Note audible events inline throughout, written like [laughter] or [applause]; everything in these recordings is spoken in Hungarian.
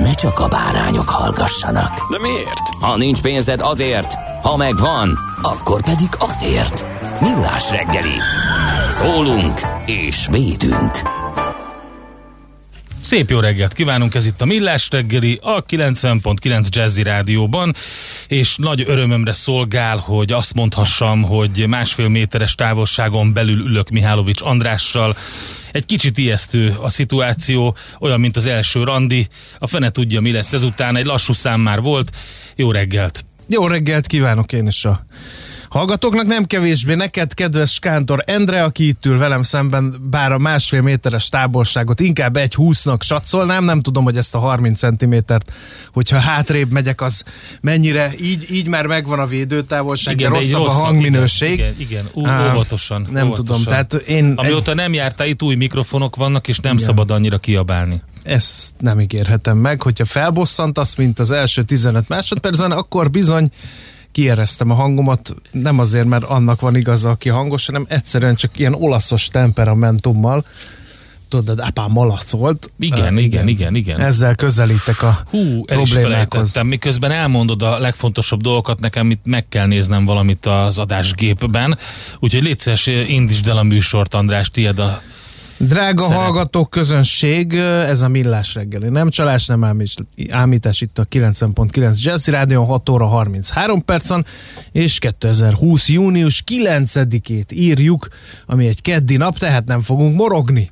ne csak a bárányok hallgassanak. De miért? Ha nincs pénzed azért, ha megvan, akkor pedig azért. Millás reggeli. Szólunk és védünk. Szép jó reggelt kívánunk, ez itt a Millás reggeli, a 90.9 Jazzy Rádióban, és nagy örömömre szolgál, hogy azt mondhassam, hogy másfél méteres távolságon belül ülök Mihálovics Andrással. Egy kicsit ijesztő a szituáció, olyan, mint az első randi. A fene tudja, mi lesz ezután, egy lassú szám már volt. Jó reggelt! Jó reggelt kívánok én is a hallgatóknak, nem kevésbé neked, kedves Kántor Endre, aki itt ül velem szemben, bár a másfél méteres távolságot inkább egy húsznak satszolnám, nem tudom, hogy ezt a 30 centimétert, hogyha hátrébb megyek, az mennyire, így, így már megvan a védőtávolság, igen, de rosszabb, rosszabb a hangminőség. Igen, igen, igen. Á, óvatosan. Nem óvatosan. tudom, tehát én... Amióta egy... nem jártál, itt új mikrofonok vannak, és nem igen. szabad annyira kiabálni ezt nem ígérhetem meg, hogyha felbosszantasz, mint az első 15 másodpercben, akkor bizony kiéreztem a hangomat, nem azért, mert annak van igaza, aki hangos, hanem egyszerűen csak ilyen olaszos temperamentummal, tudod, apám malacolt. Igen, uh, igen, igen, igen. Ezzel közelítek a Hú, el is felejtettem, miközben elmondod a legfontosabb dolgokat, nekem itt meg kell néznem valamit az adásgépben, úgyhogy légy szíves, indítsd el a műsort, András, tiéd a Drága Szerep. hallgatók, közönség, ez a Millás reggeli. Nem csalás, nem ámítás, ámítás itt a 90.9 Jazzy Rádió 6 óra 33 percen, és 2020. június 9-ét írjuk, ami egy keddi nap, tehát nem fogunk morogni.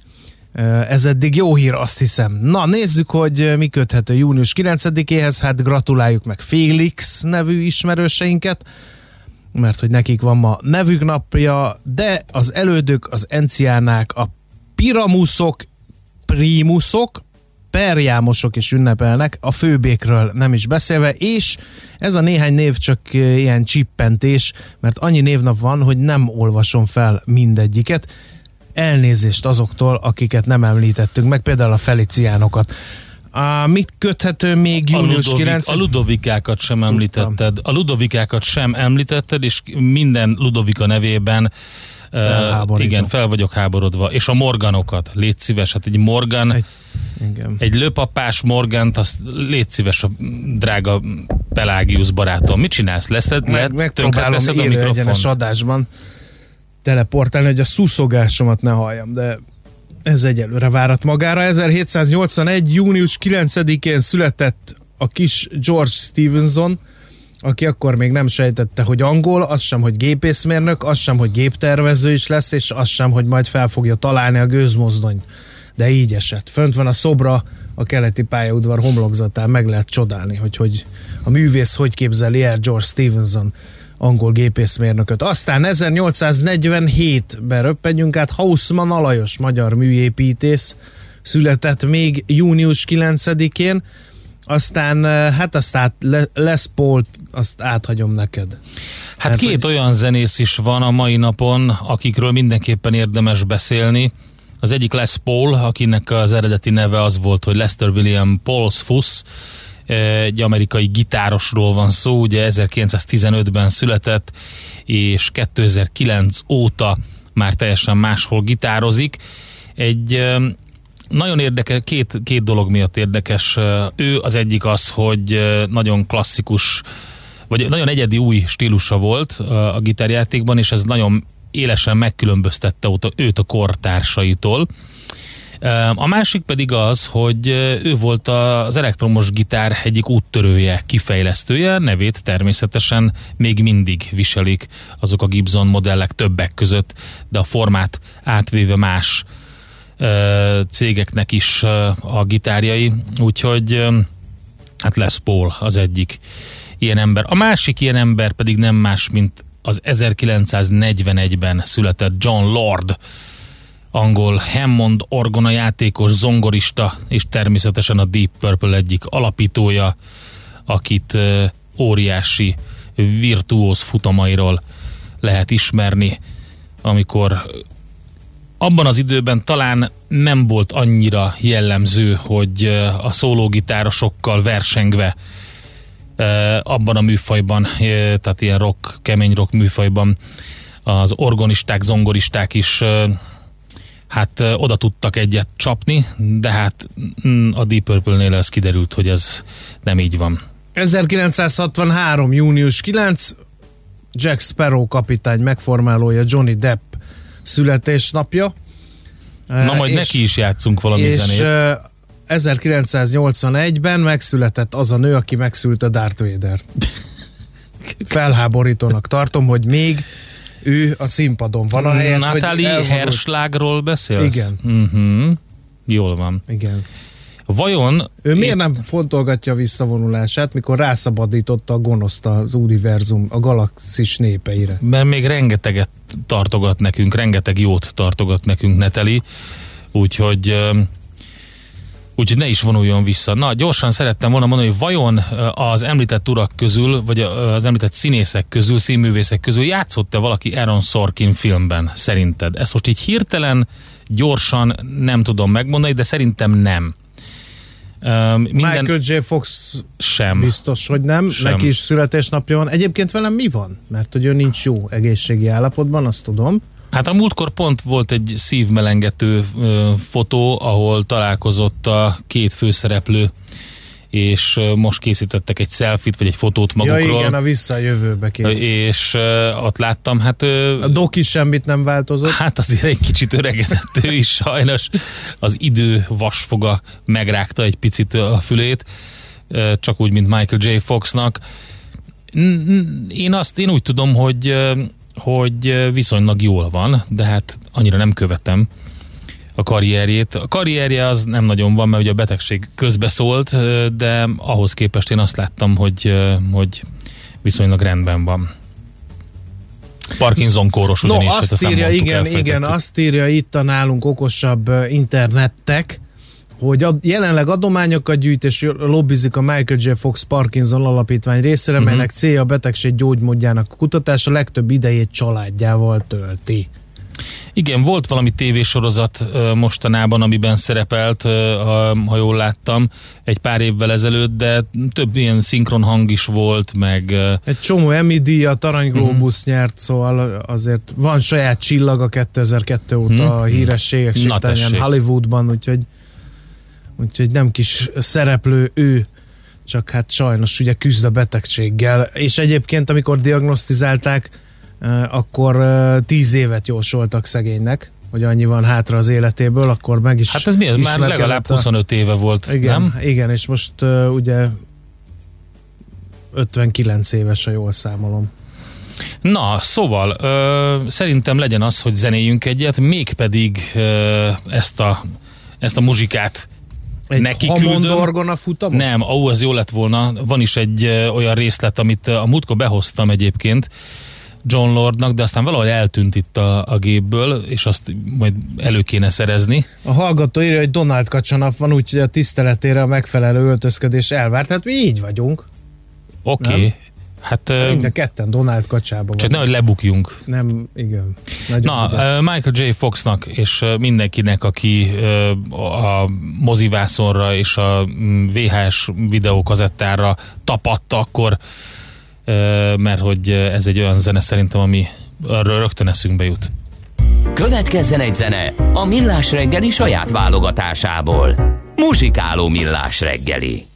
Ez eddig jó hír, azt hiszem. Na, nézzük, hogy mi köthető június 9-éhez. Hát gratuláljuk meg Félix nevű ismerőseinket, mert hogy nekik van ma nevük napja, de az elődök, az enciánák, a piramuszok, primusok, perjámosok is ünnepelnek, a főbékről nem is beszélve, és ez a néhány név csak ilyen csippentés, mert annyi névnap van, hogy nem olvasom fel mindegyiket. Elnézést azoktól, akiket nem említettünk meg, például a feliciánokat. A, mit köthető még június 9 A Ludovikákat sem említetted. A Ludovikákat sem említetted, és minden Ludovika nevében Uh, igen, fel vagyok háborodva. És a morganokat, légy szíves, hát egy morgan, egy, igen. egy löpapás morgant, azt légy szíves a drága Pelágius barátom. Mit csinálsz? Leszed, Meg, megpróbálom élő egyenes adásban teleportálni, hogy a szuszogásomat ne halljam, de ez egyelőre várat magára. 1781. június 9-én született a kis George Stevenson, aki akkor még nem sejtette, hogy angol, az sem, hogy gépészmérnök, az sem, hogy géptervező is lesz, és az sem, hogy majd fel fogja találni a gőzmozdony. De így esett. Fönt van a szobra a keleti pályaudvar homlokzatán, meg lehet csodálni, hogy, hogy a művész hogy képzeli el George Stevenson angol gépészmérnököt. Aztán 1847-ben röppenjünk át Hausmann Alajos, magyar műépítész, született még június 9-én, aztán hát azt át, Les Paul, azt áthagyom neked. Hát Mert, két hogy... olyan zenész is van a mai napon, akikről mindenképpen érdemes beszélni. Az egyik Les Paul, akinek az eredeti neve az volt, hogy Lester William Pauls Fuss, egy amerikai gitárosról van szó, ugye 1915-ben született, és 2009 óta már teljesen máshol gitározik. Egy nagyon érdekes, két, két dolog miatt érdekes. Ő az egyik az, hogy nagyon klasszikus, vagy nagyon egyedi új stílusa volt a gitárjátékban, és ez nagyon élesen megkülönböztette őt a kortársaitól. A másik pedig az, hogy ő volt az elektromos gitár egyik úttörője, kifejlesztője, nevét természetesen még mindig viselik azok a Gibson modellek többek között, de a formát átvéve más cégeknek is a gitárjai, úgyhogy hát Les Paul az egyik ilyen ember. A másik ilyen ember pedig nem más, mint az 1941-ben született John Lord, angol Hammond orgona játékos, zongorista, és természetesen a Deep Purple egyik alapítója, akit óriási virtuóz futamairól lehet ismerni, amikor abban az időben talán nem volt annyira jellemző, hogy a szólógitárosokkal versengve abban a műfajban, tehát ilyen rock, kemény rock műfajban az orgonisták, zongoristák is hát oda tudtak egyet csapni, de hát mm, a Deep Purple-nél ez kiderült, hogy ez nem így van. 1963. június 9. Jack Sparrow kapitány megformálója Johnny Depp születésnapja. Na majd és, neki is játszunk valami és, zenét. 1981-ben megszületett az a nő, aki megszülte Darth Vader. [laughs] Felháborítónak tartom, hogy még ő a színpadon van a helyet, Natalie hogy Herschlagról beszélsz? Igen. Uh-huh. Jól van. Igen. Vajon... Ő miért nem fontolgatja a visszavonulását, mikor rászabadította a gonoszt az univerzum, a galaxis népeire? Mert még rengeteget tartogat nekünk, rengeteg jót tartogat nekünk Neteli, úgyhogy úgyhogy ne is vonuljon vissza. Na, gyorsan szerettem volna mondani, hogy vajon az említett urak közül, vagy az említett színészek közül, színművészek közül játszott-e valaki Aaron Sorkin filmben, szerinted? Ezt most így hirtelen, gyorsan nem tudom megmondani, de szerintem nem. Uh, minden... Michael J. Fox sem. biztos, hogy nem. Sem. Neki is születésnapja van. Egyébként velem mi van? Mert hogy ő nincs jó egészségi állapotban, azt tudom. Hát a múltkor pont volt egy szívmelengető ö, fotó, ahol találkozott a két főszereplő és most készítettek egy selfit, vagy egy fotót magukról. Ja igen, a visszajövőbe kéne. És uh, ott láttam, hát... Uh, a doki semmit nem változott. Hát azért egy kicsit öregedett ő is sajnos. Az idő vasfoga megrágta egy picit a fülét, uh, csak úgy, mint Michael J. Foxnak. Én azt, én úgy tudom, hogy hogy viszonylag jól van, de hát annyira nem követem a karrierjét. A karrierje az nem nagyon van, mert ugye a betegség közbeszólt, de ahhoz képest én azt láttam, hogy, hogy viszonylag rendben van. Parkinson kóros ugyanis. No, azt írja, igen, igen, azt írja itt a nálunk okosabb internettek, hogy a, jelenleg adományokat gyűjt és lobbizik a Michael J. Fox Parkinson alapítvány részére, uh-huh. melynek célja a betegség gyógymódjának kutatása, legtöbb idejét családjával tölti. Igen, volt valami tévésorozat mostanában, amiben szerepelt, ha jól láttam, egy pár évvel ezelőtt, de több ilyen szinkron hang is volt, meg... Egy csomó Emmy díjat, Arany Globus uh-huh. nyert, szóval azért van saját csillag a 2002 óta uh-huh. a hírességek sétányán Hollywoodban, úgyhogy úgyhogy nem kis szereplő ő, csak hát sajnos ugye küzd a betegséggel, és egyébként amikor diagnosztizálták, akkor tíz évet jósoltak szegénynek, hogy annyi van hátra az életéből, akkor meg is Hát ez mi? Ez már legalább 25 éve volt, igen, nem? Igen, és most uh, ugye 59 éves, a jól számolom. Na, szóval ö, szerintem legyen az, hogy zenéljünk egyet, mégpedig ö, ezt a ezt a muzsikát egy neki küldöm. a futamon? Nem, ó, az jó lett volna. Van is egy ö, olyan részlet, amit a múltkor behoztam egyébként John Lordnak, de aztán valahogy eltűnt itt a, a gépből, és azt majd elő kéne szerezni. A hallgató írja, hogy Donald kacsanap van, úgyhogy a tiszteletére a megfelelő öltözködés elvárt. Hát mi így vagyunk. Oké, okay. Hát, Mind a ketten Donald kacsába Csak nehogy lebukjunk. Nem, igen. Na, uh, Michael J. Foxnak és mindenkinek, aki a mozivászonra és a mm, VHS videókazettára tapadta akkor, mert hogy ez egy olyan zene szerintem, ami arról rögtön eszünkbe jut. Következzen egy zene a Millás reggeli saját válogatásából. Muzsikáló Millás reggeli.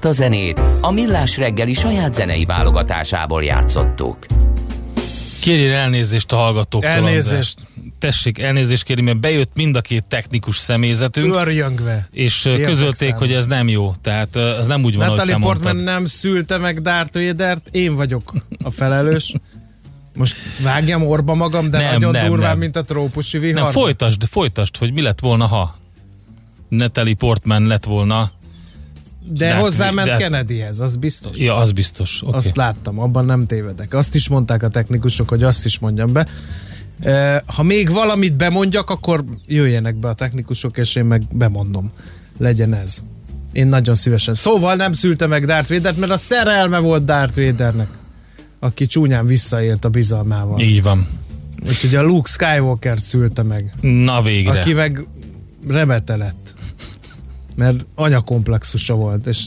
Ezt a zenét a Millás reggeli saját zenei válogatásából játszottuk. Kérjél elnézést a hallgatóktól. Elnézést. András. Tessék, elnézést kérni, mert bejött mind a két technikus személyzetünk. Örjöngve. És Értek közölték, hogy ez nem jó. Tehát ez nem úgy van, Natalie ahogy te Portman mondtad. nem szülte meg Darth Vader-t, én vagyok a felelős. Most vágjam orba magam, de Nem, nagyon nem, durván, nem. mint a trópusi vihar. Nem, folytasd, folytasd, hogy mi lett volna, ha Natalie Portman lett volna. De Darth hozzáment Vader. Kennedyhez, az biztos. Ja, az biztos. Okay. Azt láttam, abban nem tévedek. Azt is mondták a technikusok, hogy azt is mondjam be. Ha még valamit bemondjak, akkor jöjjenek be a technikusok, és én meg bemondom. Legyen ez. Én nagyon szívesen. Szóval nem szülte meg Darth Vader-t, mert a szerelme volt Darth Vadernek, aki csúnyán visszaélt a bizalmával. Így van. Úgyhogy a Luke Skywalker szülte meg, Na végre. aki meg remete lett. Mert anyakomplexusa volt, és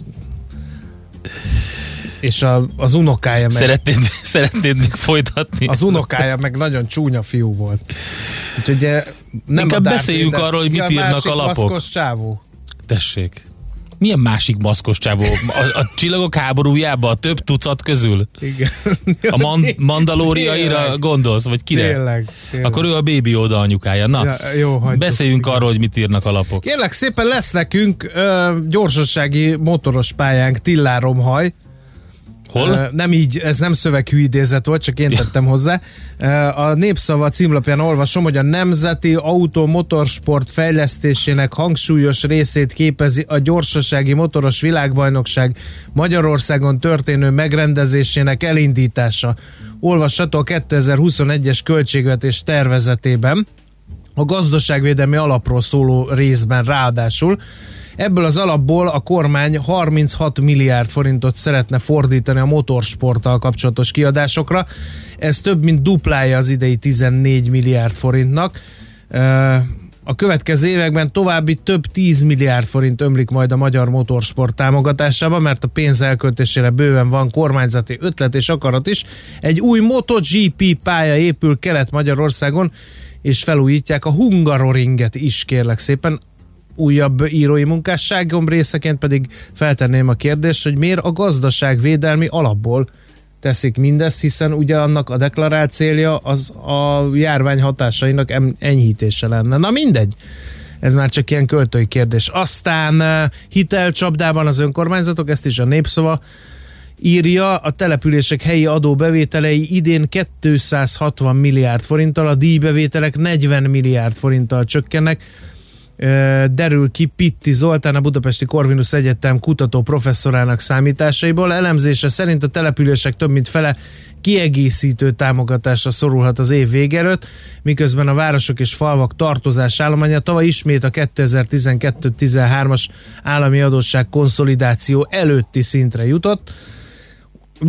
és a, az unokája meg Szeretnéd, szeretnéd még folytatni? az unokája meg nagyon csúnya fiú volt. Úgyhogy eh, nem Inkább a beszéljünk Vader, arról, hogy mit a írnak a lapok. maszkos csávó. Tessék. Milyen másik maszkos csávó? A, a csillagok háborújába a több tucat közül? Igen. A man- mandalóriaira Tényleg. gondolsz, vagy kire? Tényleg, tényleg. Akkor ő a bébi oda anyukája. Na, Ja, jó, hagyjuk. beszéljünk arról, hogy mit írnak a lapok. Kérlek szépen lesz nekünk ö, gyorsassági motoros pályánk Tilláromhaj. Hol? Nem így, ez nem szöveghű idézet volt, csak én tettem hozzá. A Népszava címlapján olvasom, hogy a Nemzeti Autó Motorsport fejlesztésének hangsúlyos részét képezi a gyorsasági motoros világbajnokság Magyarországon történő megrendezésének elindítása. Olvasható a 2021-es költségvetés tervezetében a gazdaságvédelmi alapról szóló részben ráadásul. Ebből az alapból a kormány 36 milliárd forintot szeretne fordítani a motorsporttal kapcsolatos kiadásokra. Ez több mint duplája az idei 14 milliárd forintnak. A következő években további több 10 milliárd forint ömlik majd a magyar motorsport támogatásába, mert a pénz elköltésére bőven van kormányzati ötlet és akarat is. Egy új MotoGP pálya épül Kelet-Magyarországon, és felújítják a Hungaroringet is, kérlek szépen. Újabb írói munkásságom részeként pedig feltenném a kérdést, hogy miért a gazdaságvédelmi alapból teszik mindezt, hiszen ugye annak a deklarált célja az a járvány hatásainak enyhítése lenne. Na mindegy, ez már csak ilyen költői kérdés. Aztán eh, hitelcsapdában az önkormányzatok, ezt is a népszava írja, a települések helyi adóbevételei idén 260 milliárd forinttal, a díjbevételek 40 milliárd forinttal csökkennek. Derül ki Pitti Zoltán, a Budapesti Corvinus Egyetem kutató professzorának számításaiból. Elemzése szerint a települések több mint fele kiegészítő támogatásra szorulhat az év vége előtt, miközben a városok és falvak tartozás állománya tavaly ismét a 2012-13-as állami adósság konszolidáció előtti szintre jutott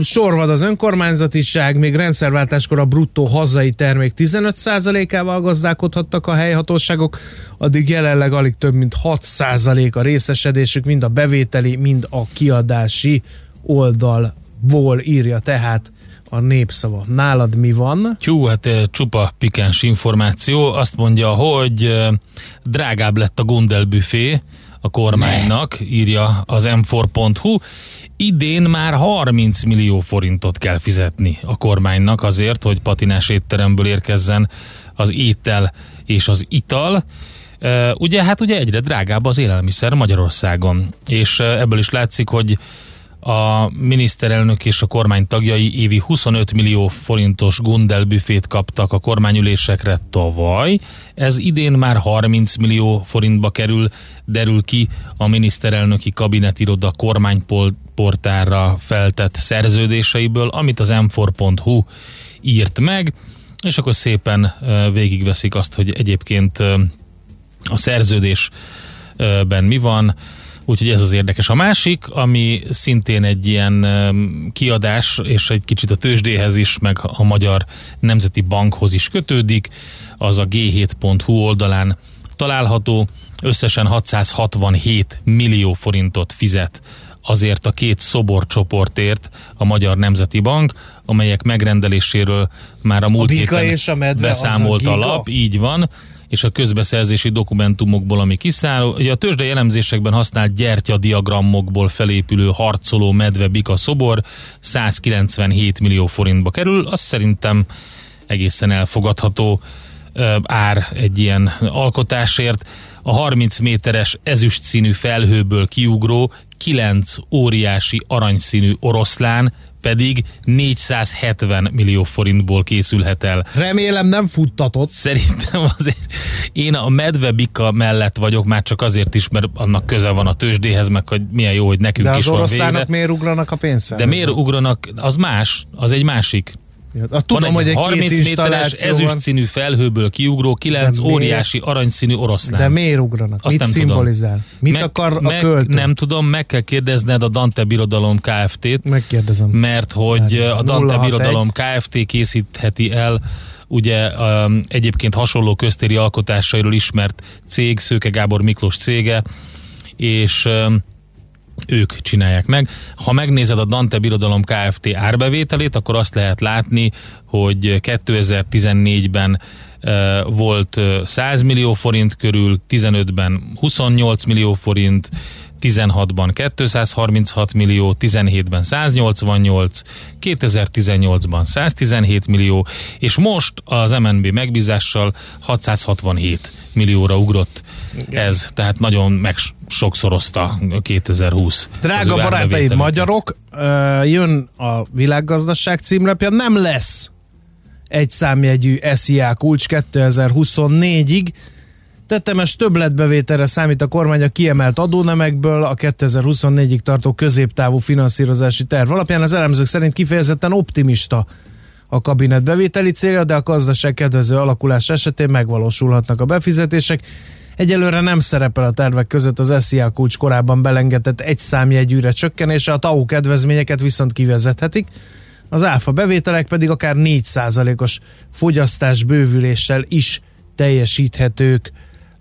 sorvad az önkormányzatiság, még rendszerváltáskor a bruttó hazai termék 15%-ával gazdálkodhattak a helyhatóságok, addig jelenleg alig több mint 6% a részesedésük, mind a bevételi, mind a kiadási oldalból írja tehát a népszava. Nálad mi van? Tyú, hát eh, csupa pikáns információ. Azt mondja, hogy eh, drágább lett a Gundel büfé a kormánynak, írja az m4.hu. Idén már 30 millió forintot kell fizetni a kormánynak azért, hogy patinás étteremből érkezzen az étel és az ital. Ugye, hát ugye egyre drágább az élelmiszer Magyarországon, és ebből is látszik, hogy a miniszterelnök és a kormány tagjai évi 25 millió forintos Gundel büfét kaptak a kormányülésekre tavaly. Ez idén már 30 millió forintba kerül, derül ki a miniszterelnöki kabinetiroda kormányportárra feltett szerződéseiből, amit az m4.hu írt meg, és akkor szépen végigveszik azt, hogy egyébként a szerződésben mi van, Úgyhogy ez az érdekes. A másik, ami szintén egy ilyen kiadás, és egy kicsit a tőzsdéhez is, meg a Magyar Nemzeti Bankhoz is kötődik, az a g7.hu oldalán található. Összesen 667 millió forintot fizet azért a két szoborcsoportért a Magyar Nemzeti Bank, amelyek megrendeléséről már a múlt Bika héten és a medve, a beszámolt a giga? lap, így van, és a közbeszerzési dokumentumokból, ami kiszáll. Ugye a tőzsdei elemzésekben használt gyertyadiagramokból felépülő harcoló medve bika szobor 197 millió forintba kerül. Azt szerintem egészen elfogadható ár egy ilyen alkotásért. A 30 méteres ezüst színű felhőből kiugró 9 óriási aranyszínű oroszlán pedig 470 millió forintból készülhet el. Remélem nem futtatott. Szerintem azért én a medvebika mellett vagyok már csak azért is, mert annak köze van a tőzsdéhez, meg hogy milyen jó, hogy nekünk De is az van végre. oroszlánok miért ugranak a pénzfel? De miért ugranak, az más, az egy másik. Ja, tudom, van egy, hogy egy 30 két méteres ezüst színű felhőből kiugró 9 De miért? óriási aranyszínű oroszlán. De miért ugranak? Azt Mit nem szimbolizál? tudom. Mit meg, akar a meg, költő? Nem tudom, meg kell kérdezned a Dante Birodalom Kft-t, Megkérdezem. mert hogy Várjál, a Dante 061. Birodalom Kft. készítheti el ugye um, egyébként hasonló köztéri alkotásairól ismert cég, Szőke Gábor Miklós cége, és um, ők csinálják meg. Ha megnézed a Dante Birodalom Kft. árbevételét, akkor azt lehet látni, hogy 2014-ben uh, volt uh, 100 millió forint körül, 15-ben 28 millió forint, 16-ban 236 millió, 17-ben 188, 2018-ban 117 millió, és most az MNB megbízással 667 millióra ugrott ez, tehát nagyon meg sokszorozta 2020. az Drága barátaid, magyarok, jön a világgazdaság címlapja, nem lesz egy számjegyű SIA kulcs 2024-ig, Tetemes többletbevételre számít a kormány a kiemelt adónemekből a 2024-ig tartó középtávú finanszírozási terv alapján. Az elemzők szerint kifejezetten optimista a kabinet bevételi célja, de a gazdaság kedvező alakulás esetén megvalósulhatnak a befizetések. Egyelőre nem szerepel a tervek között az SZIA kulcs korábban belengedett egy számjegyűre csökkenése, a TAU kedvezményeket viszont kivezethetik. Az áfa bevételek pedig akár 4%-os fogyasztás bővüléssel is teljesíthetők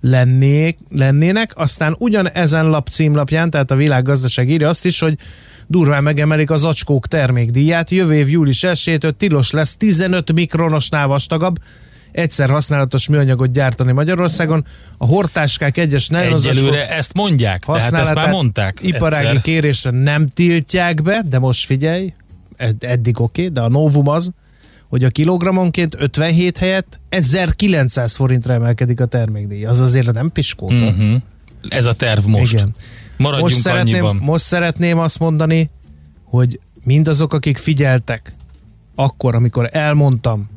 lennék, lennének. Aztán ugyan ezen lap címlapján, tehát a világgazdaság írja azt is, hogy durván megemelik az acskók termékdíját. Jövő év július 1 tilos lesz 15 mikronosnál vastagabb egyszer használatos műanyagot gyártani Magyarországon. A hortáskák egyes Egyelőre ezt mondják, tehát ezt már mondták iparági egyszer. kérésre nem tiltják be, de most figyelj, ed- eddig oké, okay, de a novum az, hogy a kilogrammonként 57 helyett 1900 forintra emelkedik a termékdíj. Az azért nem piskóta. Uh-huh. Ez a terv most. Igen. Maradjunk most szeretném, annyiban. most szeretném azt mondani, hogy mindazok, akik figyeltek, akkor, amikor elmondtam,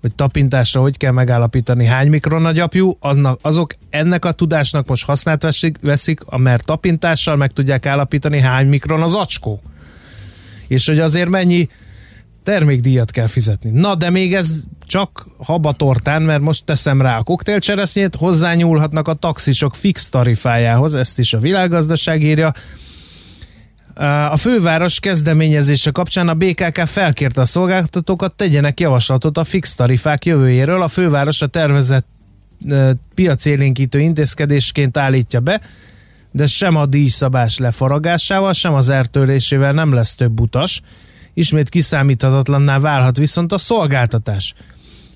hogy tapintásra hogy kell megállapítani hány mikron nagyapjú, annak, azok ennek a tudásnak most hasznát veszik, veszik, mert tapintással meg tudják állapítani hány mikron az acskó. És hogy azért mennyi termékdíjat kell fizetni. Na, de még ez csak habatortán, mert most teszem rá a koktélcseresznyét, hozzányúlhatnak a taxisok fix tarifájához, ezt is a világgazdaság írja. A főváros kezdeményezése kapcsán a BKK felkérte a szolgáltatókat, tegyenek javaslatot a fix tarifák jövőjéről. A főváros a tervezett piacélénkítő intézkedésként állítja be, de sem a díjszabás lefaragásával, sem az eltörlésével nem lesz több utas. Ismét kiszámíthatatlanná válhat viszont a szolgáltatás.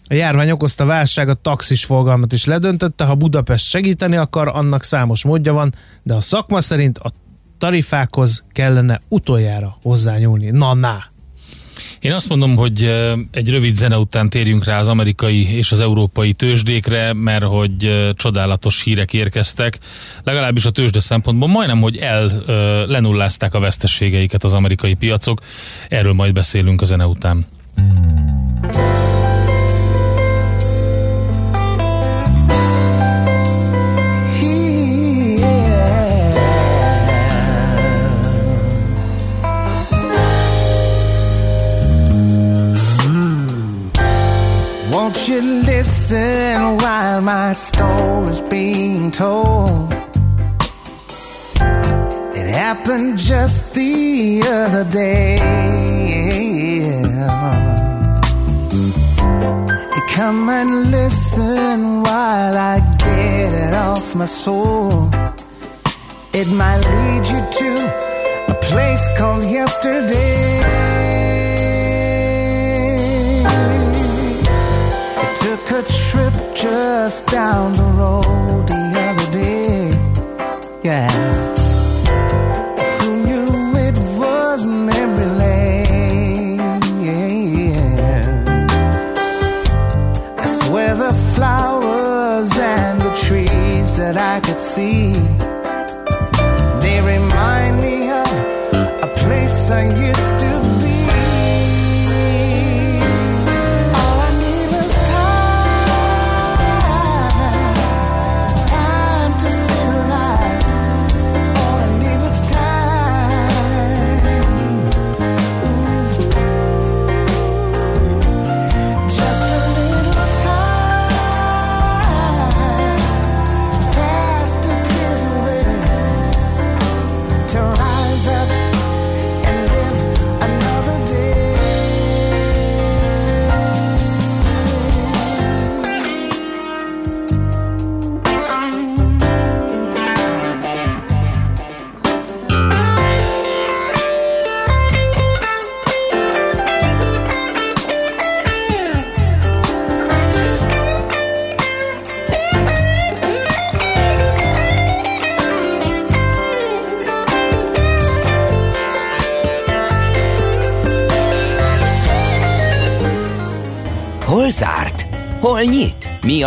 A járvány okozta válság a taxis forgalmat is ledöntötte, ha Budapest segíteni akar, annak számos módja van, de a szakma szerint a tarifákhoz kellene utoljára hozzányúlni. Na, na! Én azt mondom, hogy egy rövid zene után térjünk rá az amerikai és az európai tőzsdékre, mert hogy csodálatos hírek érkeztek. Legalábbis a tőzsde szempontból majdnem, hogy el lenullázták a veszteségeiket az amerikai piacok. Erről majd beszélünk a zene után. Won't you listen while my story's being told? It happened just the other day. Come and listen while I get it off my soul. It might lead you to a place called yesterday. Took a trip just down the road the other day. Yeah.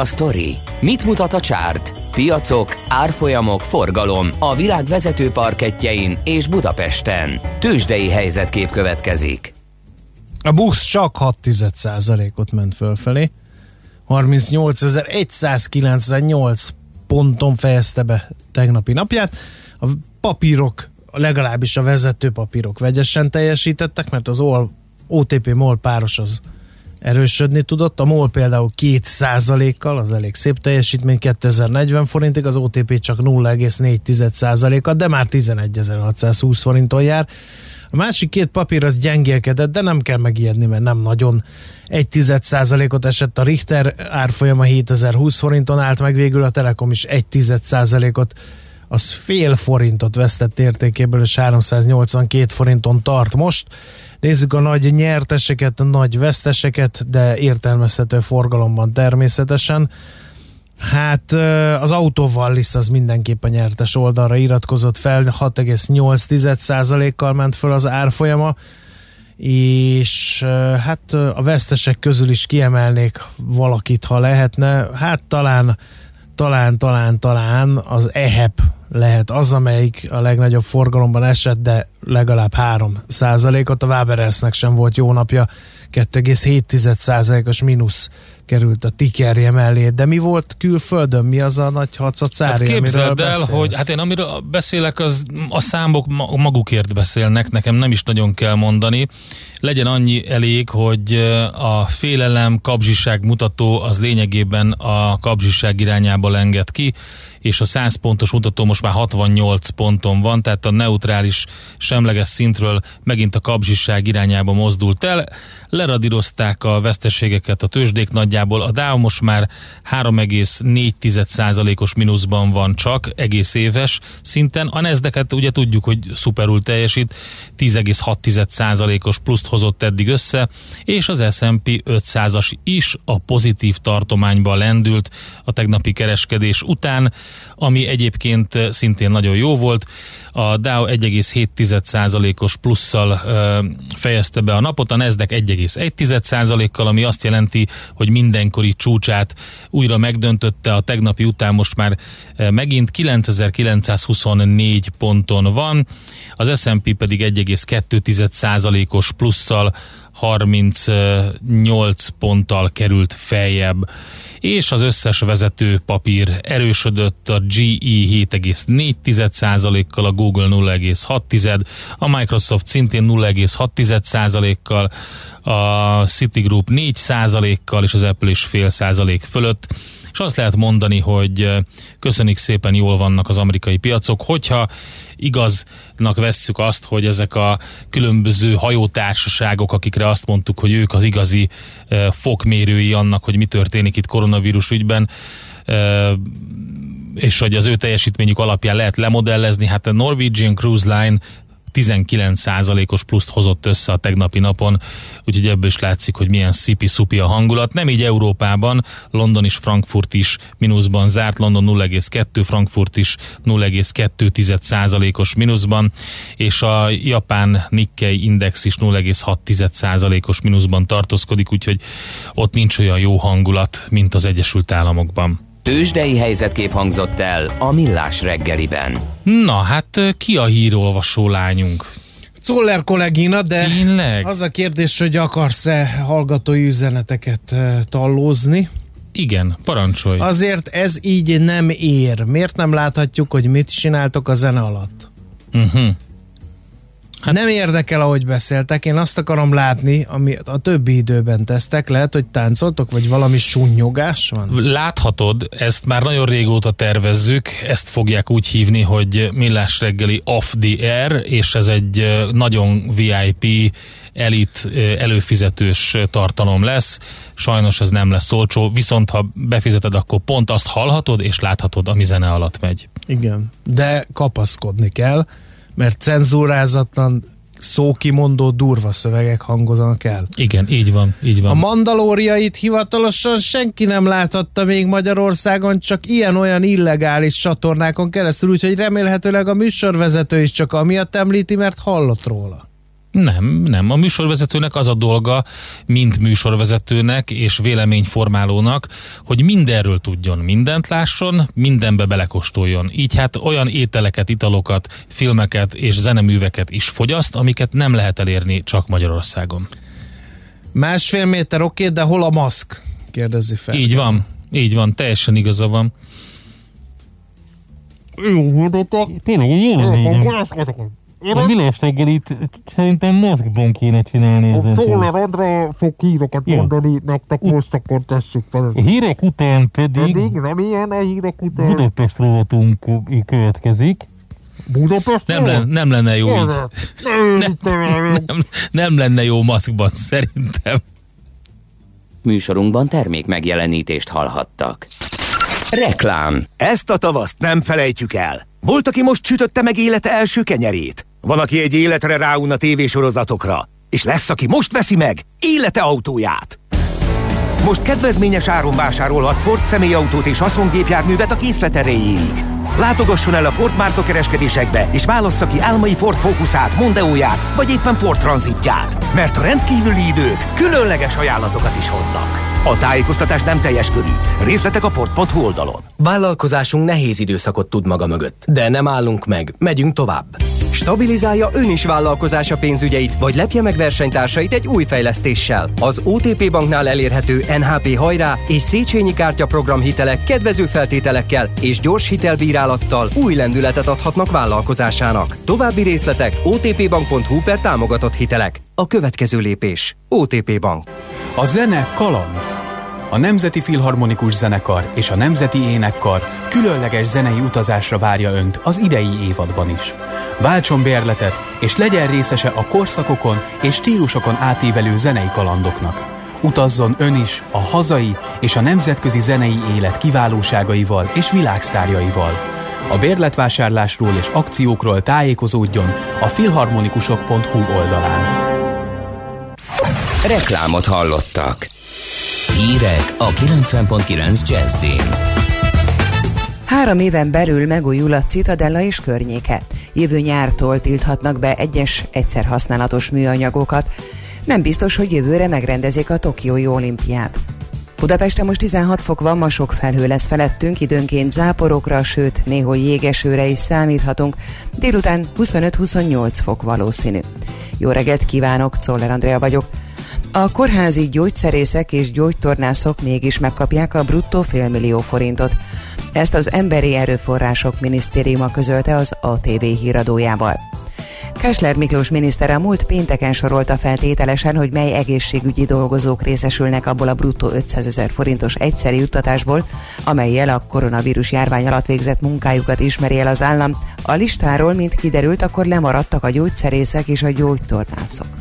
A sztori? Mit mutat a csárt? Piacok, árfolyamok, forgalom a világ vezető parketjein és Budapesten. Tősdei helyzetkép következik. A busz csak 6 ot ment fölfelé. 38.198 ponton fejezte be tegnapi napját. A papírok, legalábbis a vezető papírok vegyesen teljesítettek, mert az OL, OTP MOL páros az erősödni tudott. A MOL például 2%-kal, az elég szép teljesítmény, 2040 forintig, az OTP csak 0,4%-kal, de már 11.620 forinton jár. A másik két papír az gyengélkedett, de nem kell megijedni, mert nem nagyon. Egy százalékot esett a Richter árfolyama 7020 forinton állt meg, végül a Telekom is egy százalékot az fél forintot vesztett értékéből, és 382 forinton tart most. Nézzük a nagy nyerteseket, a nagy veszteseket, de értelmezhető forgalomban természetesen. Hát az Autovallis az mindenképp a nyertes oldalra iratkozott fel, 6,8%-kal ment föl az árfolyama, és hát a vesztesek közül is kiemelnék valakit, ha lehetne. Hát talán, talán, talán, talán az EHEP lehet az, amelyik a legnagyobb forgalomban esett, de legalább 3 ot A Waberersnek sem volt jó napja, 2,7 os mínusz került a tikerje mellé. De mi volt külföldön? Mi az a nagy hacacári, hát képzeld el, beszélsz? hogy hát én amiről beszélek, az a számok magukért beszélnek, nekem nem is nagyon kell mondani. Legyen annyi elég, hogy a félelem, kapzsiság mutató az lényegében a kapzsiság irányába lenged ki, és a 100 pontos mutató most már 68 ponton van, tehát a neutrális semleges szintről megint a kapzsiság irányába mozdult el. Leradírozták a veszteségeket a tőzsdék nagyjából, a Dow most már 3,4%-os mínuszban van csak, egész éves szinten. A Nasdaq-et ugye tudjuk, hogy szuperul teljesít, 10,6%-os pluszt hozott eddig össze, és az S&P 500-as is a pozitív tartományba lendült a tegnapi kereskedés után, ami egyébként szintén nagyon jó volt. A Dow 1,7%-os plusszal ö, fejezte be a napot, a Nasdaq 1,1%-kal, ami azt jelenti, hogy mindenkori csúcsát újra megdöntötte. A tegnapi után most már ö, megint 9924 ponton van, az S&P pedig 1,2%-os plusszal 38 ponttal került feljebb és az összes vezető papír erősödött, a GE 7,4%-kal, a Google 0,6%, a Microsoft szintén 0,6%-kal, a Citigroup 4%-kal, és az Apple is fél százalék fölött. És azt lehet mondani, hogy köszönik szépen jól vannak az amerikai piacok, hogyha igaznak vesszük azt, hogy ezek a különböző hajótársaságok, akikre azt mondtuk, hogy ők az igazi fokmérői annak, hogy mi történik itt koronavírus ügyben, és hogy az ő teljesítményük alapján lehet lemodellezni, hát a Norwegian Cruise Line 19%-os pluszt hozott össze a tegnapi napon, úgyhogy ebből is látszik, hogy milyen szipi-szupi a hangulat. Nem így Európában, London és Frankfurt is mínuszban zárt, London 0,2, Frankfurt is 0,2%-os mínuszban, és a japán Nikkei index is 0,6%-os mínuszban tartózkodik, úgyhogy ott nincs olyan jó hangulat, mint az Egyesült Államokban. Tőzsdei helyzetkép hangzott el a Millás reggeliben. Na, hát ki a hírolvasó lányunk? Czoller kollégina, de Tényleg? az a kérdés, hogy akarsz-e hallgatói üzeneteket tallózni? Igen, parancsolj. Azért ez így nem ér. Miért nem láthatjuk, hogy mit csináltok a zene alatt? Uh-huh. Hát nem érdekel, ahogy beszéltek, én azt akarom látni, ami a többi időben tesztek, lehet, hogy táncoltok, vagy valami sunnyogás van? Láthatod, ezt már nagyon régóta tervezzük, ezt fogják úgy hívni, hogy Millás reggeli off the air, és ez egy nagyon VIP elit előfizetős tartalom lesz. Sajnos ez nem lesz olcsó, viszont ha befizeted, akkor pont azt hallhatod és láthatod, ami zene alatt megy. Igen, de kapaszkodni kell, mert cenzúrázatlan szókimondó durva szövegek hangozanak el. Igen, így van, így van. A mandalóriait hivatalosan senki nem láthatta még Magyarországon, csak ilyen-olyan illegális csatornákon keresztül, úgyhogy remélhetőleg a műsorvezető is csak amiatt említi, mert hallott róla. Nem, nem. A műsorvezetőnek az a dolga, mint műsorvezetőnek és véleményformálónak, hogy mindenről tudjon, mindent lásson, mindenbe belekostoljon. Így hát olyan ételeket, italokat, filmeket és zeneműveket is fogyaszt, amiket nem lehet elérni csak Magyarországon. Másfél méter oké, de hol a maszk? Kérdezi fel. Így van, így van, teljesen igaza van. Jó, A Millás reggelit szerintem maszkban kéne csinálni ezen. Szóval Andra fog híreket Jó. mondani nektek, most akkor tesszük fel. Hírek után pedig Pedig nem ilyen a hírek után. Budapest rovatunk következik. Budapest? Nem, lenne, nem lenne jó így. [laughs] Nem, nem, Nem, nem lenne jó maszkban, szerintem. Műsorunkban termék megjelenítést hallhattak. Reklám. Ezt a tavaszt nem felejtjük el. Volt, aki most sütötte meg élete első kenyerét. Van, aki egy életre ráun tévésorozatokra. És lesz, aki most veszi meg élete autóját. Most kedvezményes áron vásárolhat Ford személyautót és haszongépjárművet a készlet erejéig. Látogasson el a Ford márka kereskedésekbe, és válassza ki álmai Ford Focusát, Mondeóját, vagy éppen Ford Transitját. Mert a rendkívüli idők különleges ajánlatokat is hoznak. A tájékoztatás nem teljes körű. Részletek a Ford.hu oldalon. Vállalkozásunk nehéz időszakot tud maga mögött, de nem állunk meg, megyünk tovább. Stabilizálja ön is vállalkozása pénzügyeit, vagy lepje meg versenytársait egy új fejlesztéssel. Az OTP Banknál elérhető NHP hajrá és Széchenyi kártya program hitelek kedvező feltételekkel és gyors hitelbírálattal új lendületet adhatnak vállalkozásának. További részletek otpbank.hu per támogatott hitelek. A következő lépés. OTP Bank. A zene kaland. A Nemzeti Filharmonikus Zenekar és a Nemzeti Énekkar különleges zenei utazásra várja Önt az idei évadban is. Váltson bérletet, és legyen részese a korszakokon és stílusokon átívelő zenei kalandoknak. Utazzon Ön is a hazai és a nemzetközi zenei élet kiválóságaival és világsztárjaival. A bérletvásárlásról és akciókról tájékozódjon a filharmonikusok.hu oldalán. Reklámot hallottak. Hírek a 90.9 Jazzin. Három éven belül megújul a Citadella és környéke. Jövő nyártól tilthatnak be egyes egyszer használatos műanyagokat. Nem biztos, hogy jövőre megrendezik a Tokiói olimpiát. Budapesten most 16 fok van, ma sok felhő lesz felettünk, időnként záporokra, sőt néhol jégesőre is számíthatunk. Délután 25-28 fok valószínű. Jó reggelt kívánok, Czoller Andrea vagyok. A kórházi gyógyszerészek és gyógytornászok mégis megkapják a bruttó félmillió forintot. Ezt az Emberi Erőforrások Minisztériuma közölte az ATV híradójával. Kessler Miklós miniszter a múlt pénteken sorolta fel tételesen, hogy mely egészségügyi dolgozók részesülnek abból a bruttó 500 ezer forintos egyszeri juttatásból, amelyel a koronavírus járvány alatt végzett munkájukat ismeri el az állam. A listáról, mint kiderült, akkor lemaradtak a gyógyszerészek és a gyógytornászok.